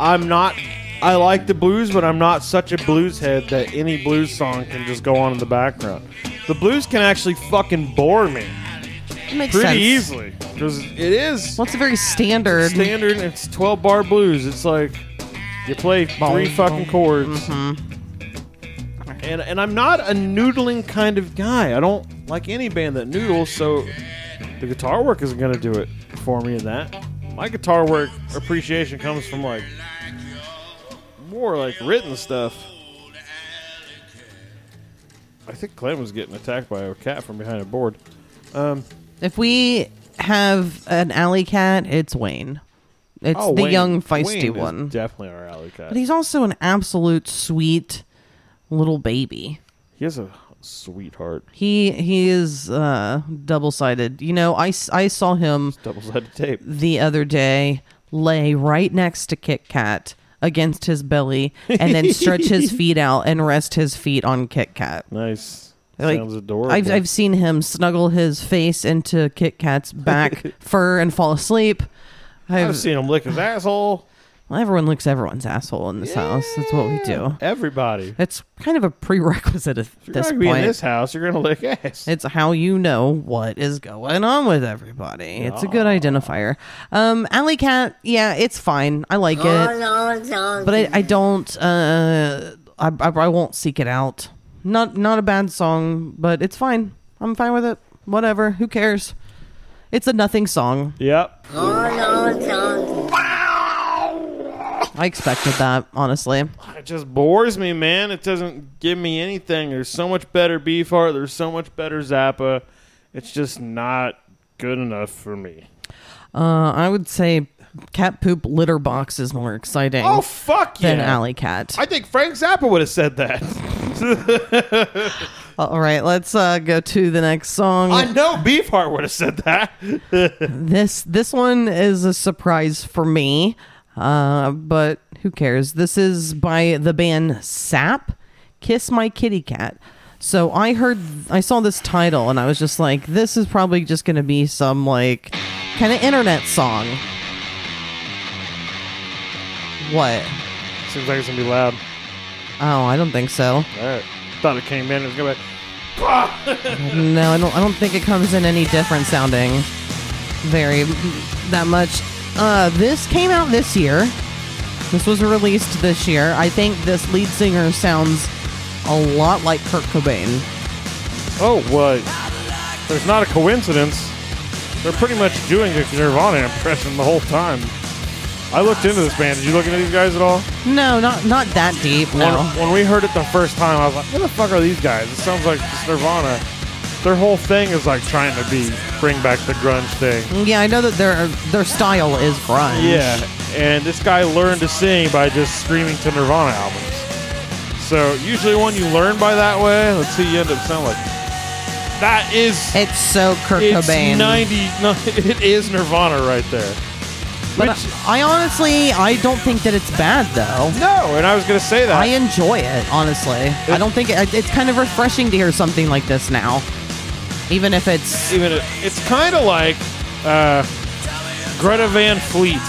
I'm not. I like the blues, but I'm not such a blues head that any blues song can just go on in the background. The blues can actually fucking bore me It makes pretty sense. easily because it is Well, it's a very standard. standard. It's 12 bar blues. It's like you play three fucking boom. chords. Mm-hmm. And and I'm not a noodling kind of guy. I don't like any band that noodles. So the guitar work isn't gonna do it for me in that. My guitar work appreciation comes from like more like written stuff. I think Clem was getting attacked by a cat from behind a board. Um, If we have an alley cat, it's Wayne. It's oh, the Wayne- young feisty Wayne is one. definitely our alley cat. But he's also an absolute sweet little baby. He has a sweetheart, He he is uh, double sided. You know, I, s- I saw him double-sided tape. the other day lay right next to Kit Kat against his belly and then stretch his feet out and rest his feet on Kit Kat. Nice. Like, Sounds adorable. I've, I've seen him snuggle his face into Kit Kat's back fur and fall asleep. I've, I've seen him lick his asshole. well, everyone licks everyone's asshole in this house. That's what we do. Everybody. It's kind of a prerequisite at If you're this not gonna be in point. this house, you're gonna lick ass. It's how you know what is going on with everybody. It's a good identifier. Um, Alley Cat, yeah, it's fine. I like it, but I, I don't. Uh, I, I I won't seek it out. Not not a bad song, but it's fine. I'm fine with it. Whatever. Who cares? It's a nothing song. Yep. I expected that, honestly. It just bores me, man. It doesn't give me anything. There's so much better Beefheart. There's so much better Zappa. It's just not good enough for me. Uh, I would say cat poop litter box is more exciting Oh fuck yeah! than Alley Cat. I think Frank Zappa would have said that. All right, let's uh, go to the next song. I know Beefheart would have said that. This this one is a surprise for me, uh, but who cares? This is by the band Sap, "Kiss My Kitty Cat." So I heard, I saw this title, and I was just like, "This is probably just going to be some like kind of internet song." What? Seems like it's gonna be loud. Oh, I don't think so. All right. Thought it came in. It was gonna be. No, I don't. I don't think it comes in any different sounding. Very that much. Uh, this came out this year. This was released this year. I think this lead singer sounds a lot like Kurt Cobain. Oh, what? There's not a coincidence. They're pretty much doing a Nirvana impression the whole time. I looked into this band. Did you look into these guys at all? No, not not that deep. When, No. when we heard it the first time, I was like, "Who the fuck are these guys?" It sounds like just Nirvana. Their whole thing is like trying to be bring back the grunge thing. Yeah, I know that their their style is grunge. Yeah, and this guy learned to sing by just screaming to Nirvana albums. So usually, when you learn by that way, let's see, you end up sounding like that is It's so Kurt it's Cobain. ninety. No, it is Nirvana right there. But Which, I honestly, I don't think that it's bad though. no, and I was gonna say that. I enjoy it, honestly. I don't think it, it's kind of refreshing to hear something like this now. Even if it's even it- it's kind of like uh, Greta Van Fleet.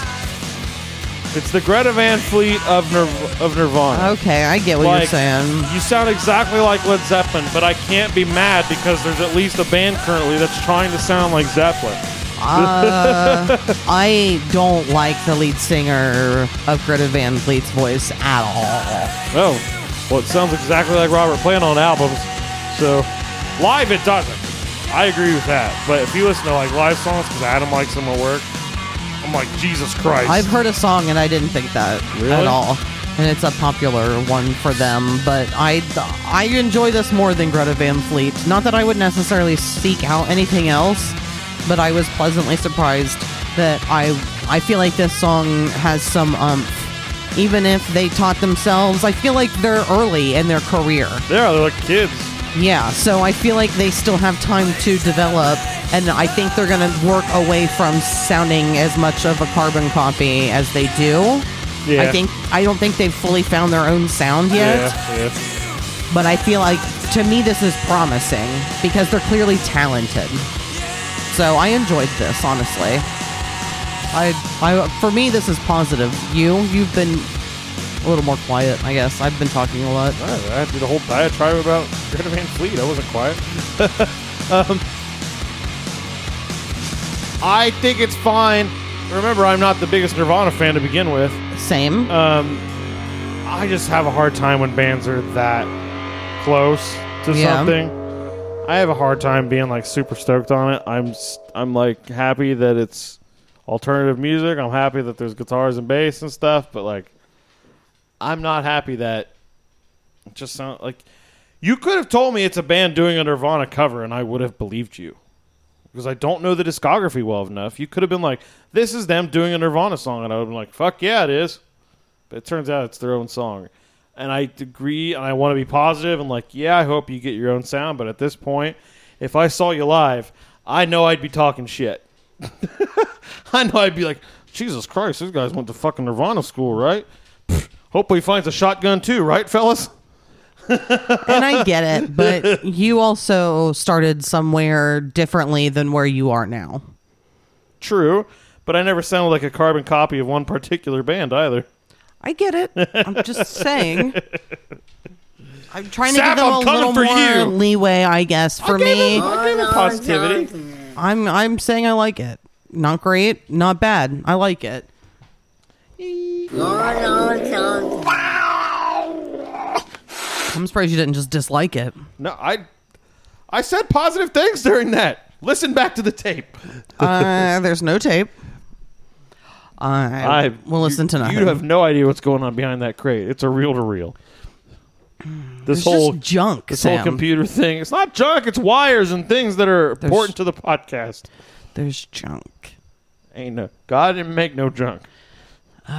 It's the Greta Van Fleet of Nir- of Nirvana. okay, I get what like you're saying. you sound exactly like Led Zeppelin, but I can't be mad because there's at least a band currently that's trying to sound like Zeppelin. Uh, I don't like the lead singer of Greta Van Fleet's voice at all. Oh, well, it sounds exactly like Robert Plant on albums. So live, it doesn't. I agree with that. But if you listen to like live songs, because Adam likes them at work, I'm like Jesus Christ. I've heard a song and I didn't think that Really? at all. And it's a popular one for them, but I I enjoy this more than Greta Van Fleet. Not that I would necessarily seek out anything else, but I was pleasantly surprised that I I feel like this song has some umph. Even if they taught themselves, I feel like they're early in their career. yeah, they're like kids. Yeah, so I feel like they still have time to develop, and I think they're going to work away from sounding as much of a carbon copy as they do. Yeah. I think I don't think they've fully found their own sound yet, Yeah, yeah. but I feel like to me this is promising because they're clearly talented. So I enjoyed this honestly. I, I for me this is positive. You you've been a little more quiet, I guess. I've been talking a lot. I, I did a whole diatribe about Greta Van Fleet. I wasn't quiet. um, I think it's fine. Remember, I'm not the biggest Nirvana fan to begin with. Same. Um, I just have a hard time when bands are that close to Yeah. something. I have a hard time being like super stoked on it. I'm I'm like happy that it's alternative music. I'm happy that there's guitars and bass and stuff, but like I'm not happy that it just sound like you could have told me it's a band doing a Nirvana cover and I would have believed you. Because I don't know the discography well enough. You could have been like, this is them doing a Nirvana song. And I would have been like, fuck yeah, it is. But it turns out it's their own song. And I agree and I want to be positive and like, yeah, I hope you get your own sound. But at this point, if I saw you live, I know I'd be talking shit. I know I'd be like, Jesus Christ, these guys went to fucking Nirvana school, right? Pfft, Hope he finds a shotgun too, right, fellas? and I get it, but you also started somewhere differently than where you are now. True, but I never sounded like a carbon copy of one particular band either. I get it. I'm just saying. I'm trying to Sap, give them I'm a coming little for more you. leeway, I guess. For I gave me, him- I gave him positivity. I'm I'm saying I like it. Not great, not bad. I like it. I'm surprised you didn't just dislike it. No, I, I said positive things during that. Listen back to the tape. Uh, there's no tape. I, I will listen you, to nothing. You have no idea what's going on behind that crate. It's a reel to reel. This It's whole just junk. this Sam. whole computer thing. It's not junk. It's wires and things that are There's- important to the podcast. There's junk. Ain't no God didn't make no junk.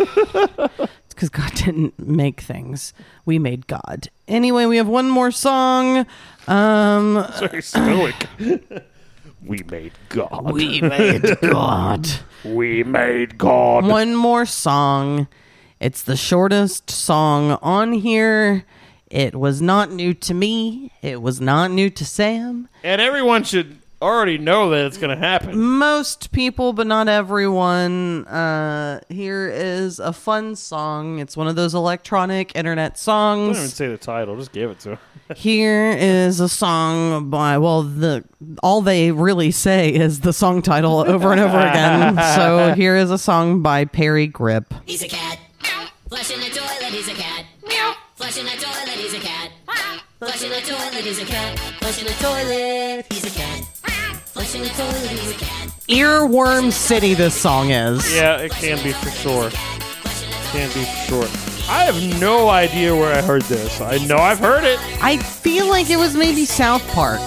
It's because God didn't make things. We made God. Anyway, we have one more song. Um, Very stoic. we made God. we made God. We made God. one more song. It's the shortest song on here. It was not new to me. It was not new to Sam. And everyone should already know that it's going to happen. Most people, but not everyone. Uh, here is a fun song. It's one of those electronic internet songs. Don't even songs. say the title. Just give it to him. Here is a song by well, the all they really say is the song title over and over again. So here is a song by Parry Gripp. He's a cat. Flushing the toilet, he's a cat. Meow. Flushing the toilet, he's a cat. Flushing the toilet, he's a cat. Flushing the toilet, he's a cat. Flushing the toilet, he's a cat. Earworm City. This song is. Yeah, it can be for sure. Can be for sure. I have no idea where I heard this. I know I've heard it. I feel like it was maybe South Park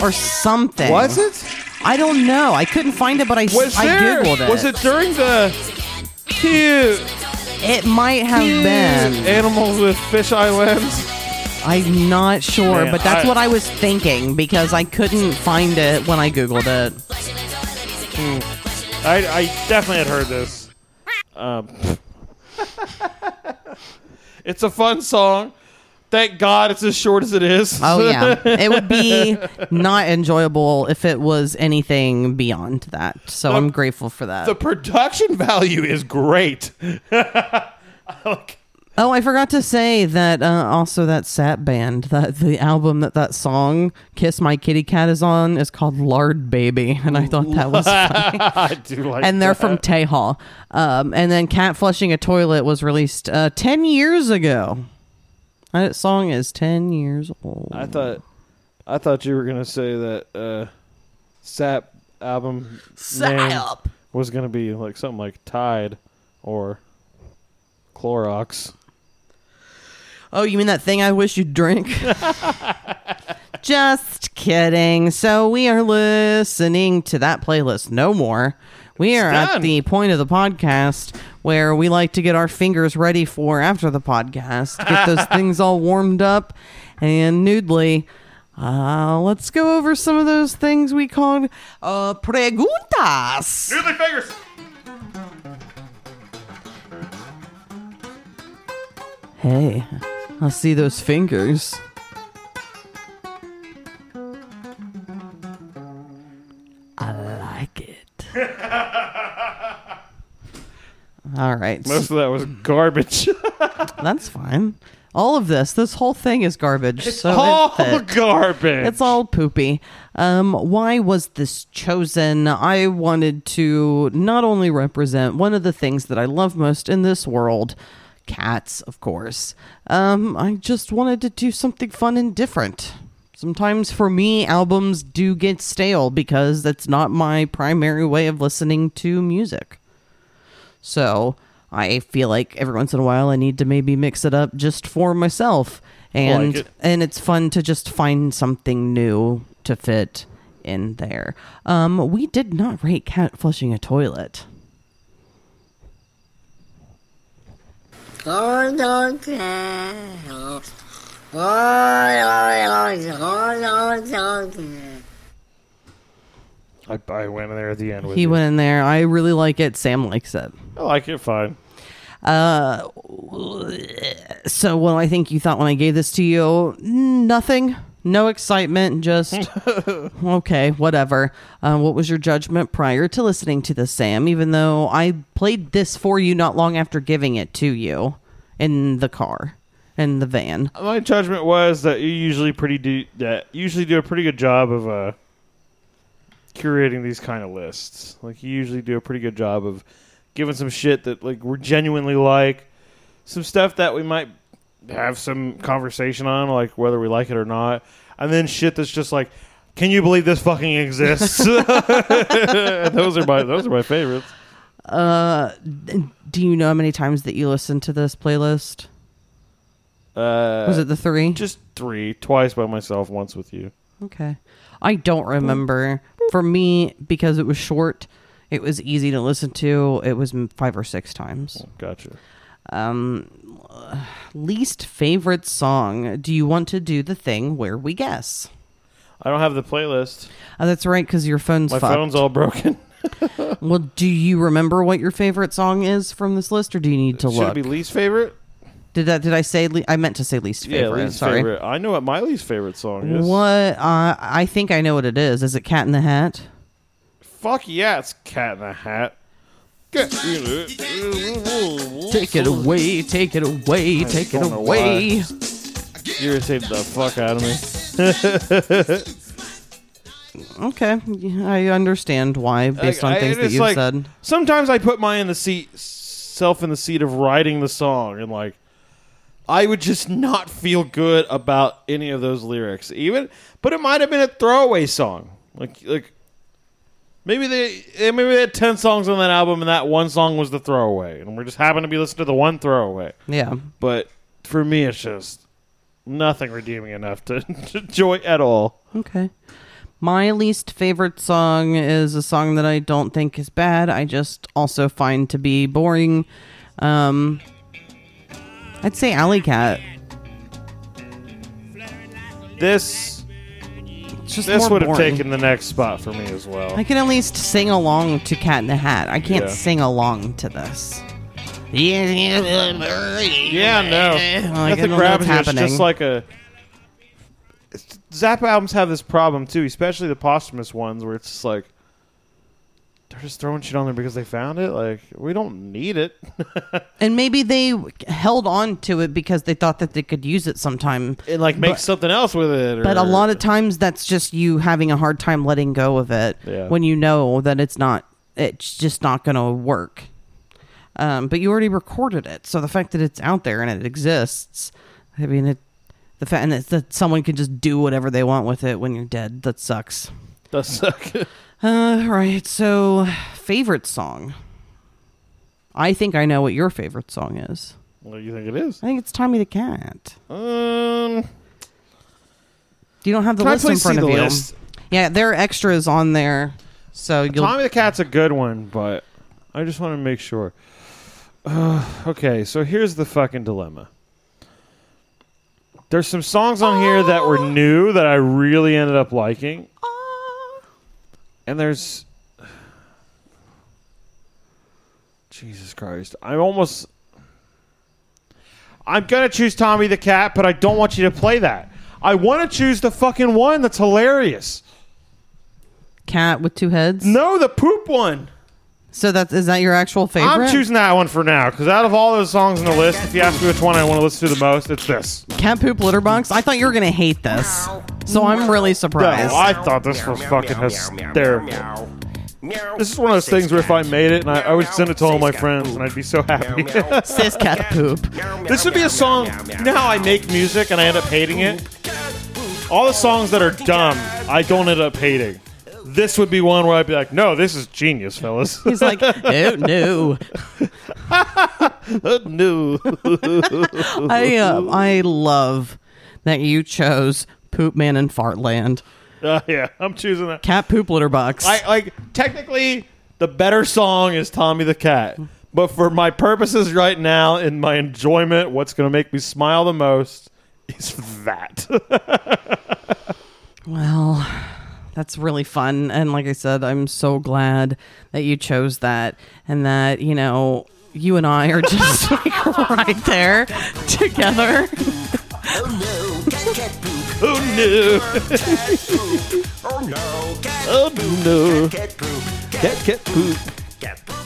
or something. Was it? I don't know. I couldn't find it, but I, Was I there? googled it. Was it during the cute It might have been. animals with fisheye lens? I'm not sure, Man, but that's I- what I was thinking because I couldn't find it when I googled it. I, I definitely had heard this. Um, it's a fun song. Thank God it's as short as it is. Oh yeah, it would be not enjoyable if it was anything beyond that. So I'm grateful for that. the production value is great. Like, Oh, I forgot to say that uh, also that Sat Band, that the album that that song "Kiss My Kitty Cat" is on is called "Lard Baby," and I thought that was funny. I do like and they're from that. Um, and then "Cat Flushing a Toilet" was released uh, ten years ago. That song is ten years old. I thought I thought you were gonna say that uh Sap album Sap. was gonna be like something like Tide or Clorox. Oh, you mean that thing I wish you'd drink? Just kidding. So we are listening to that playlist no more. We are at the point of the podcast where we like to get our fingers ready for after the podcast, get those things all warmed up and noodly. Uh, let's go over some of those things we called uh, preguntas. Noodly fingers. Hey, I see those fingers. I like it. All right. Most of that was garbage. That's fine. All of this, this whole thing is garbage. so it all fits. garbage. It's all poopy. Um, why was this chosen? I wanted to not only represent one of the things that I love most in this world, cats, of course. Um, I just wanted to do something fun and different. Sometimes for me, albums do get stale because that's not my primary way of listening to music. So I feel like every once in a while I need to maybe mix it up just for myself. And it. and it's fun to just find something new to fit in there. Um, we did not rate cat flushing a toilet. I, I went in there at the end with He you. went in there. I really like it. Sam likes it. I like it fine. Uh, so what do I think you thought when I gave this to you? Nothing. No excitement. Just okay, whatever. Uh, what was your judgment prior to listening to this, Sam? Even though I played this for you not long after giving it to you in the car, in the van. My judgment was that you usually pretty do that usually do a pretty good job of uh curating these kind of lists. Like you usually do a pretty good job of giving some shit that like we're genuinely like, some stuff that we might have some conversation on, like whether we like it or not, and then shit that's just like Can you believe this fucking exists? those are my those are my favorites. Uh, do you know how many times that you listened to this playlist? Uh, Was it the three? just three? Twice by myself, once with you. Okay. I don't remember. For me, because it was short, it was easy to listen to. It was five or six times. Gotcha. Um, least favorite song. Do you want to do the thing where we guess? I don't have the playlist. Oh, that's right, because your phone's My fucked. phone's all broken. Well, do you remember what your favorite song is from this list, or do you need to Should look? it be least favorite? Did that? Did I say? Le- I meant to say least favorite. yeah, least Sorry. favorite. I know what my least favorite song is. What? Uh, I think I know what it is. Is it Cat in the Hat? Fuck yeah, it's Cat in the Hat. Take it away, take it away, take it away. Irritated the fuck out of me. Okay, I understand why based on Like, I- things that you've like- said. Sometimes I put my in the seat, self in the seat of writing the song, and like, I would just not feel good about any of those lyrics, even. But it might have been a throwaway song, like like. Maybe they eh, maybe they had ten songs on that album, and that one song was the throwaway, and we just happened to be listening to the one throwaway. Yeah. But for me, it's just nothing redeeming enough to, to enjoy at all. Okay. My least favorite song is a song that I don't think is bad. I just also find to be boring. Um, I'd say Alley Cat. This It's just this would have taken the next spot for me as well. I can at least sing along to Cat in the Hat. I can't Yeah. sing along to this. Yeah, no. Like, I Nothing don't know grabs what's you. It's happening. just like a. it's- Zappa albums have this problem too, especially the posthumous ones, where it's just like they're just throwing shit on there because they found it. Like we don't need it. And maybe they held on to it because they thought that they could use it sometime. and like make But- something else with it. But a lot of times that's just you having a hard time letting go of it Yeah. when you know that it's not it's just not going to work. Um, but you already recorded it, so the fact that it's out there and it exists, I mean, it, the fact and it's that someone can just do whatever they want with it when you're dead, that sucks. does suck. Uh, right. So, favorite song. I think I know what your favorite song is. what do you think it is? I think it's Tommy the Cat. Um, You don't have the list in front of you. list? Yeah, there are extras on there, so you'll. Tommy the Cat's a good one, but I just want to make sure. Uh, okay, so here's the fucking dilemma. There's some songs on here that were new that I really ended up liking. And there's Jesus Christ. I'm almost I'm going to choose Tommy the Cat, but I don't want you to play that. I want to choose the fucking one that's hilarious. cat with two heads. No, the poop one. So that is is that your actual favorite? I'm choosing that one for now because out of all those songs on the list, if you ask me which one I want to listen to the most, it's this. cat poop litter box. I thought you were gonna hate this, so I'm really No, surprised. I thought this was fucking hysterical. This is one of those things where if I made it and I, I would send it to all my friends and I'd be so happy. Sis cat poop. this would be a song. You know how I make music and I end up hating it? All the songs that are dumb, I don't end up hating. This would be one where I'd be like, no, this is genius, fellas. He's like, no, no. no. I uh, I love that you chose Poop Man in Fartland. Uh, yeah, I'm choosing that. Cat poop litter box. I like technically the better song is Tommy the Cat. But for my purposes right now, in my enjoyment, what's going to make me smile the most is that. Well, that's really fun. And like I said, I'm so glad that you chose that and that, you know, you and I are just like right there together. Oh no, cat cat poop. Oh no! Oh no, cat Oh no! cat poop. Cat, cat poop. Cat poop.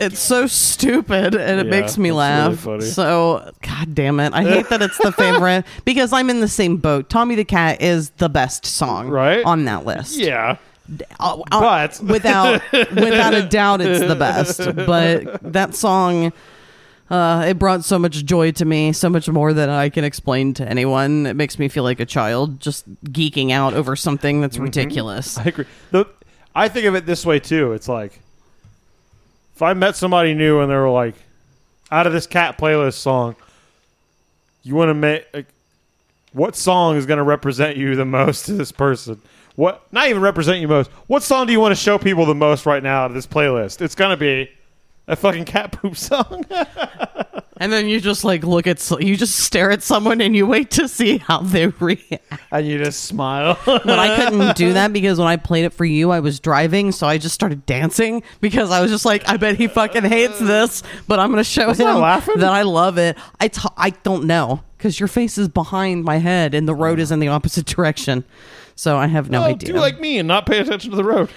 It's so stupid and it Yeah, makes me laugh. really. So, god damn it. I hate that it's the favorite because I'm in the same boat. Tommy the Cat is the best song Right? on that list. Yeah. Uh, uh, But- without without a doubt it's the best. But that song Uh, it brought so much joy to me, so much more than I can explain to anyone. It makes me feel like a child just geeking out over something that's ridiculous. I agree. The, I think of it this way too. It's like if I met somebody new and they were like, out of this cat playlist song, you want to make like, what song is going to represent you the most to this person? What not even represent you most? What song do you want to show people the most right now out of this playlist? It's going to be a fucking cat poop song. And then you just like look at, you just stare at someone and you wait to see how they react. and you just smile. But I couldn't do that because when I played it for you, I was driving, so I just started dancing because I was just like, I bet he fucking hates this, but I'm gonna show him laughing? that I love it. I t- I don't know because your face is behind my head and the road is in the opposite direction, so I have no oh, idea. do like me and not pay attention to the road.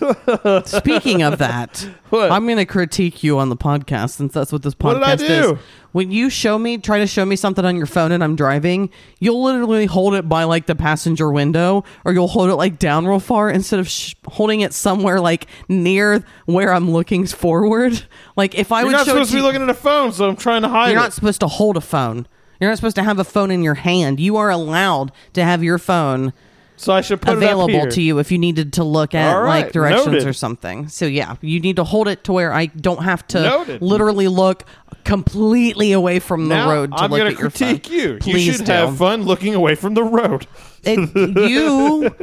Speaking of that, What? I'm going to critique you on the podcast since that's what this podcast What did I do? is. When you show me, try to show me something on your phone and I'm driving, you'll literally hold it by like the passenger window or you'll hold it like down real far instead of sh- holding it somewhere like near where I'm looking forward. Like if I You're would not supposed to be looking at a phone, so I'm trying to hide you're it. not supposed to hold a phone. You're not supposed to have a phone in your hand. You are allowed to have your phone so I should put it up available to you if you needed to look at All right, like directions noted. or something. So yeah, you need to hold it to where I don't have to Noted. literally look completely away from the Now, road to I'm look gonna at your critique phone. you. Please you should do. have fun looking away from the road. It, you.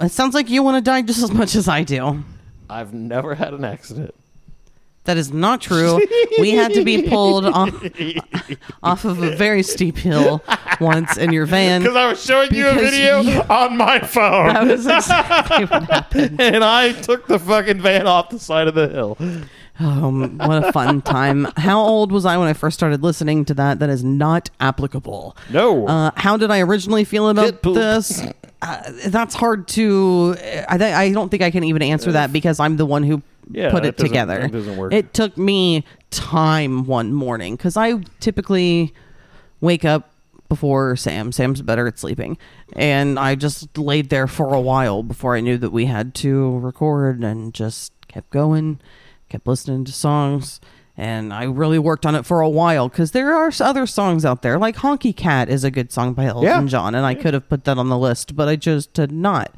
It sounds like you want to die just as much as I do. I've never had an accident. That is not true. we had to be pulled off, off of a very steep hill once in your van. Because I was showing you a Because video you- on my phone. That was exactly what happened. and I took the fucking van off the side of the hill. Oh, what a fun time. How old was I when I first started listening to that? That is not applicable. No. Uh, how did I originally feel about poop. this? Uh, that's hard to. I, th- I don't think I can even answer that because I'm the one who Yeah, put it together. that doesn't work. It took me time one morning because I typically wake up before Sam. Sam's better at sleeping. And I just laid there for a while before I knew that we had to record and just kept going, kept listening to songs. And I really worked on it for a while because there are other songs out there. Like Honky Cat is a good song by Elton Yeah. John, and I could have put that on the list, but I chose to not.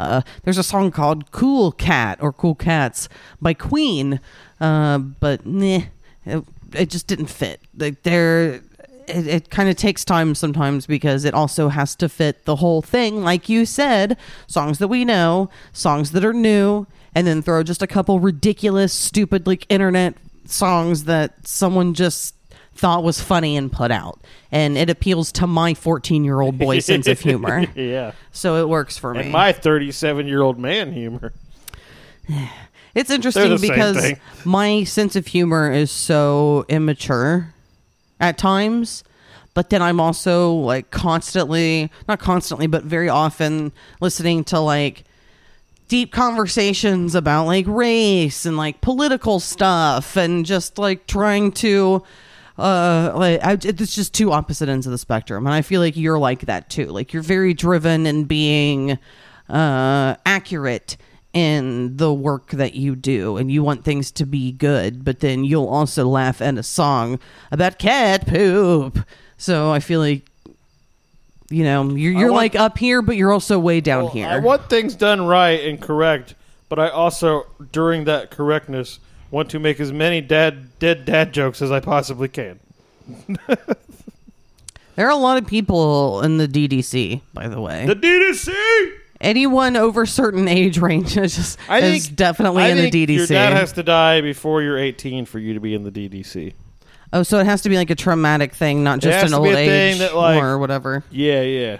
Uh, there's a song called Cool Cat or Cool Cats by Queen, uh, but meh, it, it just didn't fit. Like there, it, it kind of takes time sometimes because it also has to fit the whole thing. Like you said, songs that we know, songs that are new, and then throw just a couple ridiculous, stupid, like internet songs that someone just thought was funny and put out. And it appeals to my 14 year old boy sense of humor. yeah. So it works for me. And my 37 year old man humor. It's interesting the because thing. my sense of humor is so immature at times, but then I'm also like constantly, not constantly, but very often listening to like deep conversations about like race and like political stuff and just like trying to uh like I, it's just two opposite ends of the spectrum and i feel like you're like that too. Like you're very driven and being uh accurate in the work that you do and you want things to be good but then you'll also laugh at a song about cat poop. So i feel like you know you're, you're want- like up here but you're also way down Well, here. I want things done right and correct, but I also, during that correctness, want to make as many dad dead dad jokes as I possibly can. There are a lot of people in the DDC, by the way. The DDC. Anyone over certain age range is just I is think definitely I in the DDC. Your dad has to die before you're 18 for you to be in the DDC. oh, so it has to be like a traumatic thing, not just an old a thing age that, like- or whatever. Yeah, yeah.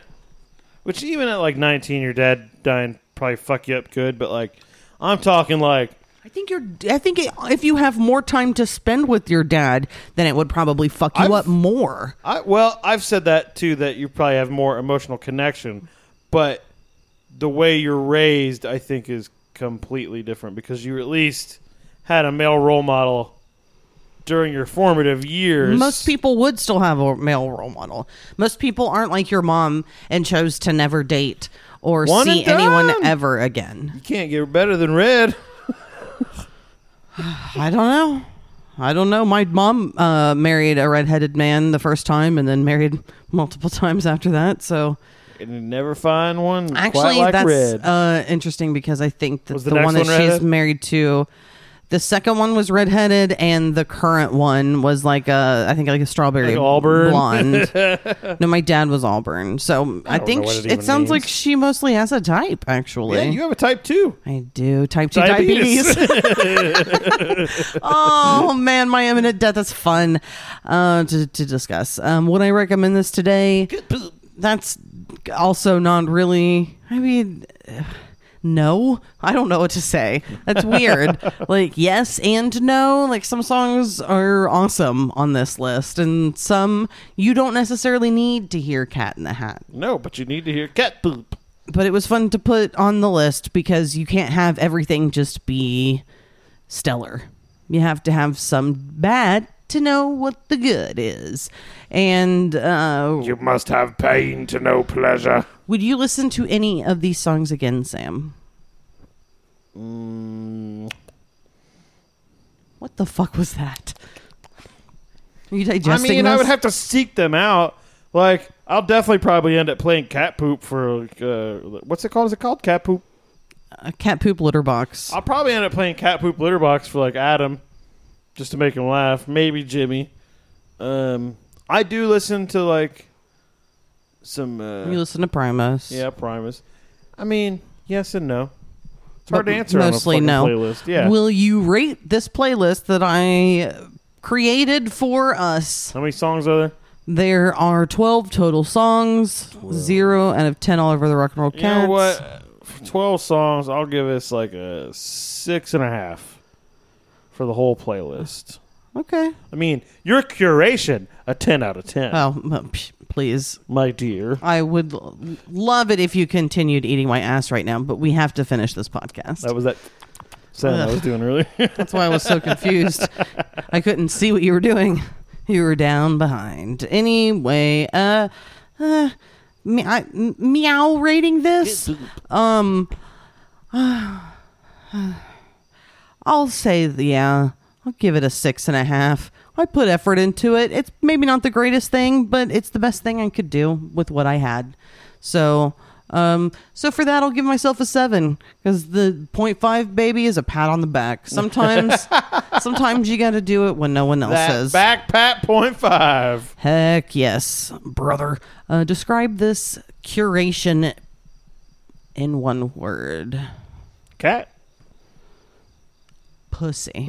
Which even at like 19, your dad dying probably fuck you up good, but like I'm talking like I think you're. I think it, if you have more time to spend with your dad, then it would probably fuck you I've- up more. I well, I've said that too that you probably have more emotional connection, but the way you're raised, I think, is completely different because you at least had a male role model during your formative years. Most people would still have a male role model. Most people aren't like your mom and chose to never date or One see anyone done. ever again. you can't get better than red. I don't know. I don't know. My mom uh, married a redheaded man the first time, and then married multiple times after that. So And you never find one actually, like that's red. uh, interesting because I think that Was the, the next one that one she's married to, the second one was redheaded, and the current one was like a, I think like a strawberry Like Auburn? blonde. no, my dad was Auburn, so I, don't think know what sh- it it, even sounds like she mostly has a type. Actually, yeah, you have a type too. I do type two Diabetes. diabetes. oh man, my imminent death is fun uh, to to discuss. Um, would I recommend this today? That's also not really. I mean. No, I don't know what to say. That's weird. like yes and no. Like some songs are awesome on this list, and some you don't necessarily need to hear "Cat in the Hat." No, but you need to hear cat poop. but it was fun to put on the list because you can't have everything just be stellar. You have to have some bad to know what the good is. And uh, You must have pain to know pleasure. would you listen to any of these songs again, Sam? Mm, What the fuck was that? Are you I digesting mean, I would this? have to seek them out. Like, I'll definitely probably end up playing cat poop for uh, what's it called? Is it called cat poop? a cat poop litter box. I'll probably end up playing cat poop litter box for like Adam, just to make him laugh. Maybe Jimmy. Um, I do listen to like some. Uh, you listen to Primus. yeah, Primus. I mean, yes and no. It's hard to answer mostly on a fucking no. playlist. Yeah. Will you rate this playlist that I created for us? How many songs are there? There are 12 total songs, zero out of 10 all over the Rock and Roll You Cats. know what? For Twelve songs. I'll give this like a six and a half for the whole playlist. Okay. I mean, your curation a ten out of ten, Oh, uh, psh, please. my dear. I would l- love it if you continued eating my ass right now, but we have to finish this podcast. That was that sound I was doing earlier. That's why I was so confused. I couldn't see what you were doing. You were down behind. Anyway, uh, uh me- I- meow rating this. Um, I'll say yeah. I'll give it a six and a half. I put effort into it. It's maybe not the greatest thing, but it's the best thing I could do with what I had. So, um, so for that, I'll give myself a seven because the 0.5 baby is a pat on the back. Sometimes, sometimes you got to do it when no one else that says. back pat point five. Heck yes, brother. Uh, describe this curation in one word. Cat. Pussy.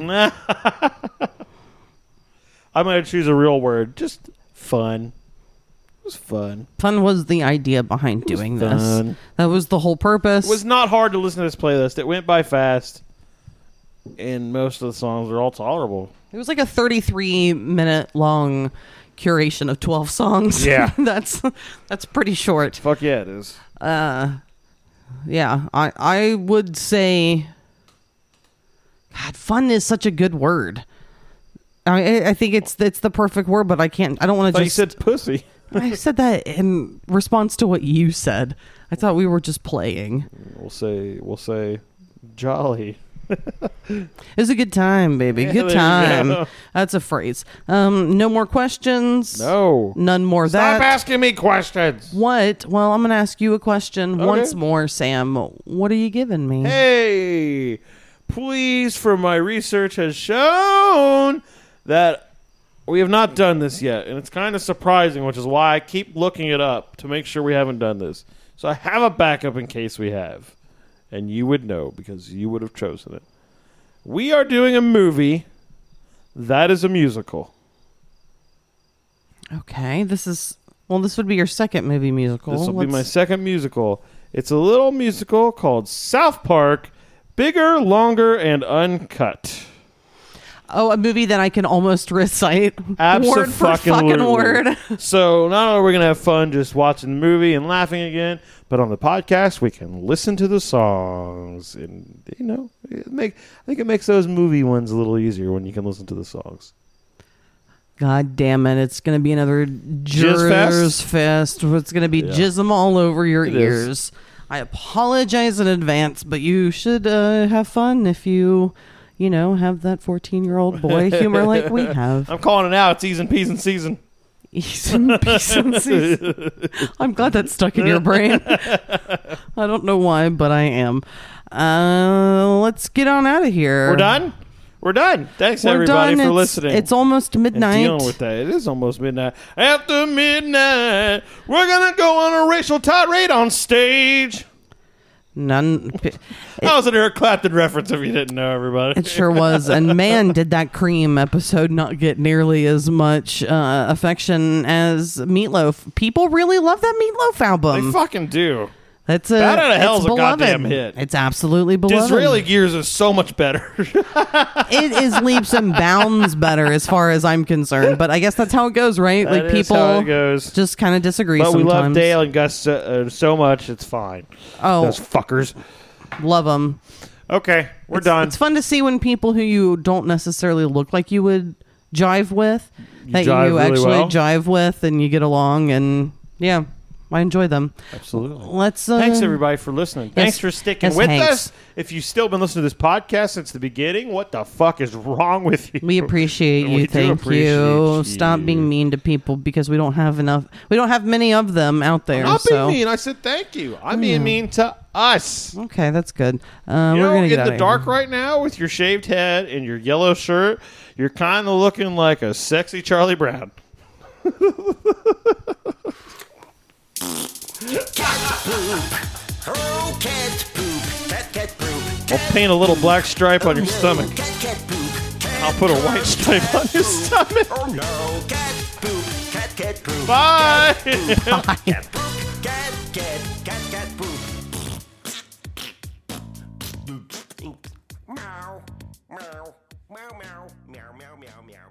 I'm gonna choose a real word. Just fun. It was fun. Fun was the idea behind doing this. fun. That was the whole purpose. It was not hard to listen to this playlist. It went by fast, and most of the songs are all tolerable. It was like a 33 minute long curation of 12 songs. Yeah. that's that's pretty short. Fuck yeah, it is. Uh yeah, I I would say God, fun is such a good word. I I think it's it's the perfect word, but I can't. I don't want to you just. said pussy. I said that in response to what you said. I thought we were just playing. We'll say we'll say jolly. It was a good time, baby. Yeah, good time. go. That's a phrase. Um, no more questions. No. None more. Stop that. Stop asking me questions. What? Well, I'm going to ask you a question Okay. once more, Sam. What are you giving me? Hey, please, for my research has shown that we have not done this yet, and it's kind of surprising, which is why I keep looking it up to make sure we haven't done this. So I have a backup in case we have, and you would know because you would have chosen it. We are doing a movie that is a musical. Okay, this is well. This would be your second movie musical. This will be my second musical. It's a little musical called South Park, bigger, longer, and uncut. Oh, a movie that I can almost recite word for Abso-fucking-lutely. word. So not only are we gonna have fun just watching the movie and laughing again, but on the podcast we can listen to the songs, and you know, it make I think it makes those movie ones a little easier when you can listen to the songs. God damn it! It's gonna be another Jizz jizz fest. It's gonna be Yeah. jism all over your It is. I apologize in advance, but you should uh, have fun if you you know, have that 14 year old boy humor like we have. I'm calling it out. It's E's and P's and season. Ease and peace and season. I'm glad that's stuck in your brain. I don't know why, but I am. Uh, let's get on out of here. We're done. We're done. Thanks We're everybody done. for It's- listening. It's almost and midnight. dealing with that. It is almost midnight. After midnight, we're gonna go on a racial tirade on stage. None. that was an Eric Clapton reference. If you didn't know, everybody. It sure was. And man, did that Cream episode not get nearly as much uh, affection as Meatloaf. People really love that Meatloaf album. they fucking do. That's a, Bat Outta Hell's it's a beloved. goddamn hit. It's absolutely beloved. Disraeli Gears is so much better. it is leaps and bounds better as far as I'm concerned. But I guess that's how it goes, right? That like is people how it goes. just kind of disagree but we sometimes. love Dale and Gus so, uh, so much. It's fine. Oh, Those fuckers. love them. Okay, we're done. It's fun to see when people who you don't necessarily look like you would jive with, that jive you really actually well. jive with, and you get along, and yeah, I enjoy them. Absolutely. Let's. Uh, Thanks everybody for listening. Thanks for sticking yes, with Hanks. us. If you've still been listening to this podcast since the beginning, what the fuck is wrong with you? We appreciate you. We Thank appreciate you. you. Stop being mean to people because we don't have enough. We don't have many of them out there. I'm not so being mean. I said thank you. I'm being mean to us. okay, that's good. Uh, You we're know, gonna in get the dark here. right now with your shaved head and your yellow shirt, you're kind of looking like a sexy Charlie Brown. Oh, cat poop. Cat, cat poop. I'll paint a little black stripe on your stomach. Cat, cat poop. Cat, I'll put a white stripe on your stomach. Oh no, cat poop. Cat, cat poop. Bye. Cat poop. Cat, cat, cat, cat poop. Meow, meow, meow, meow, meow, meow.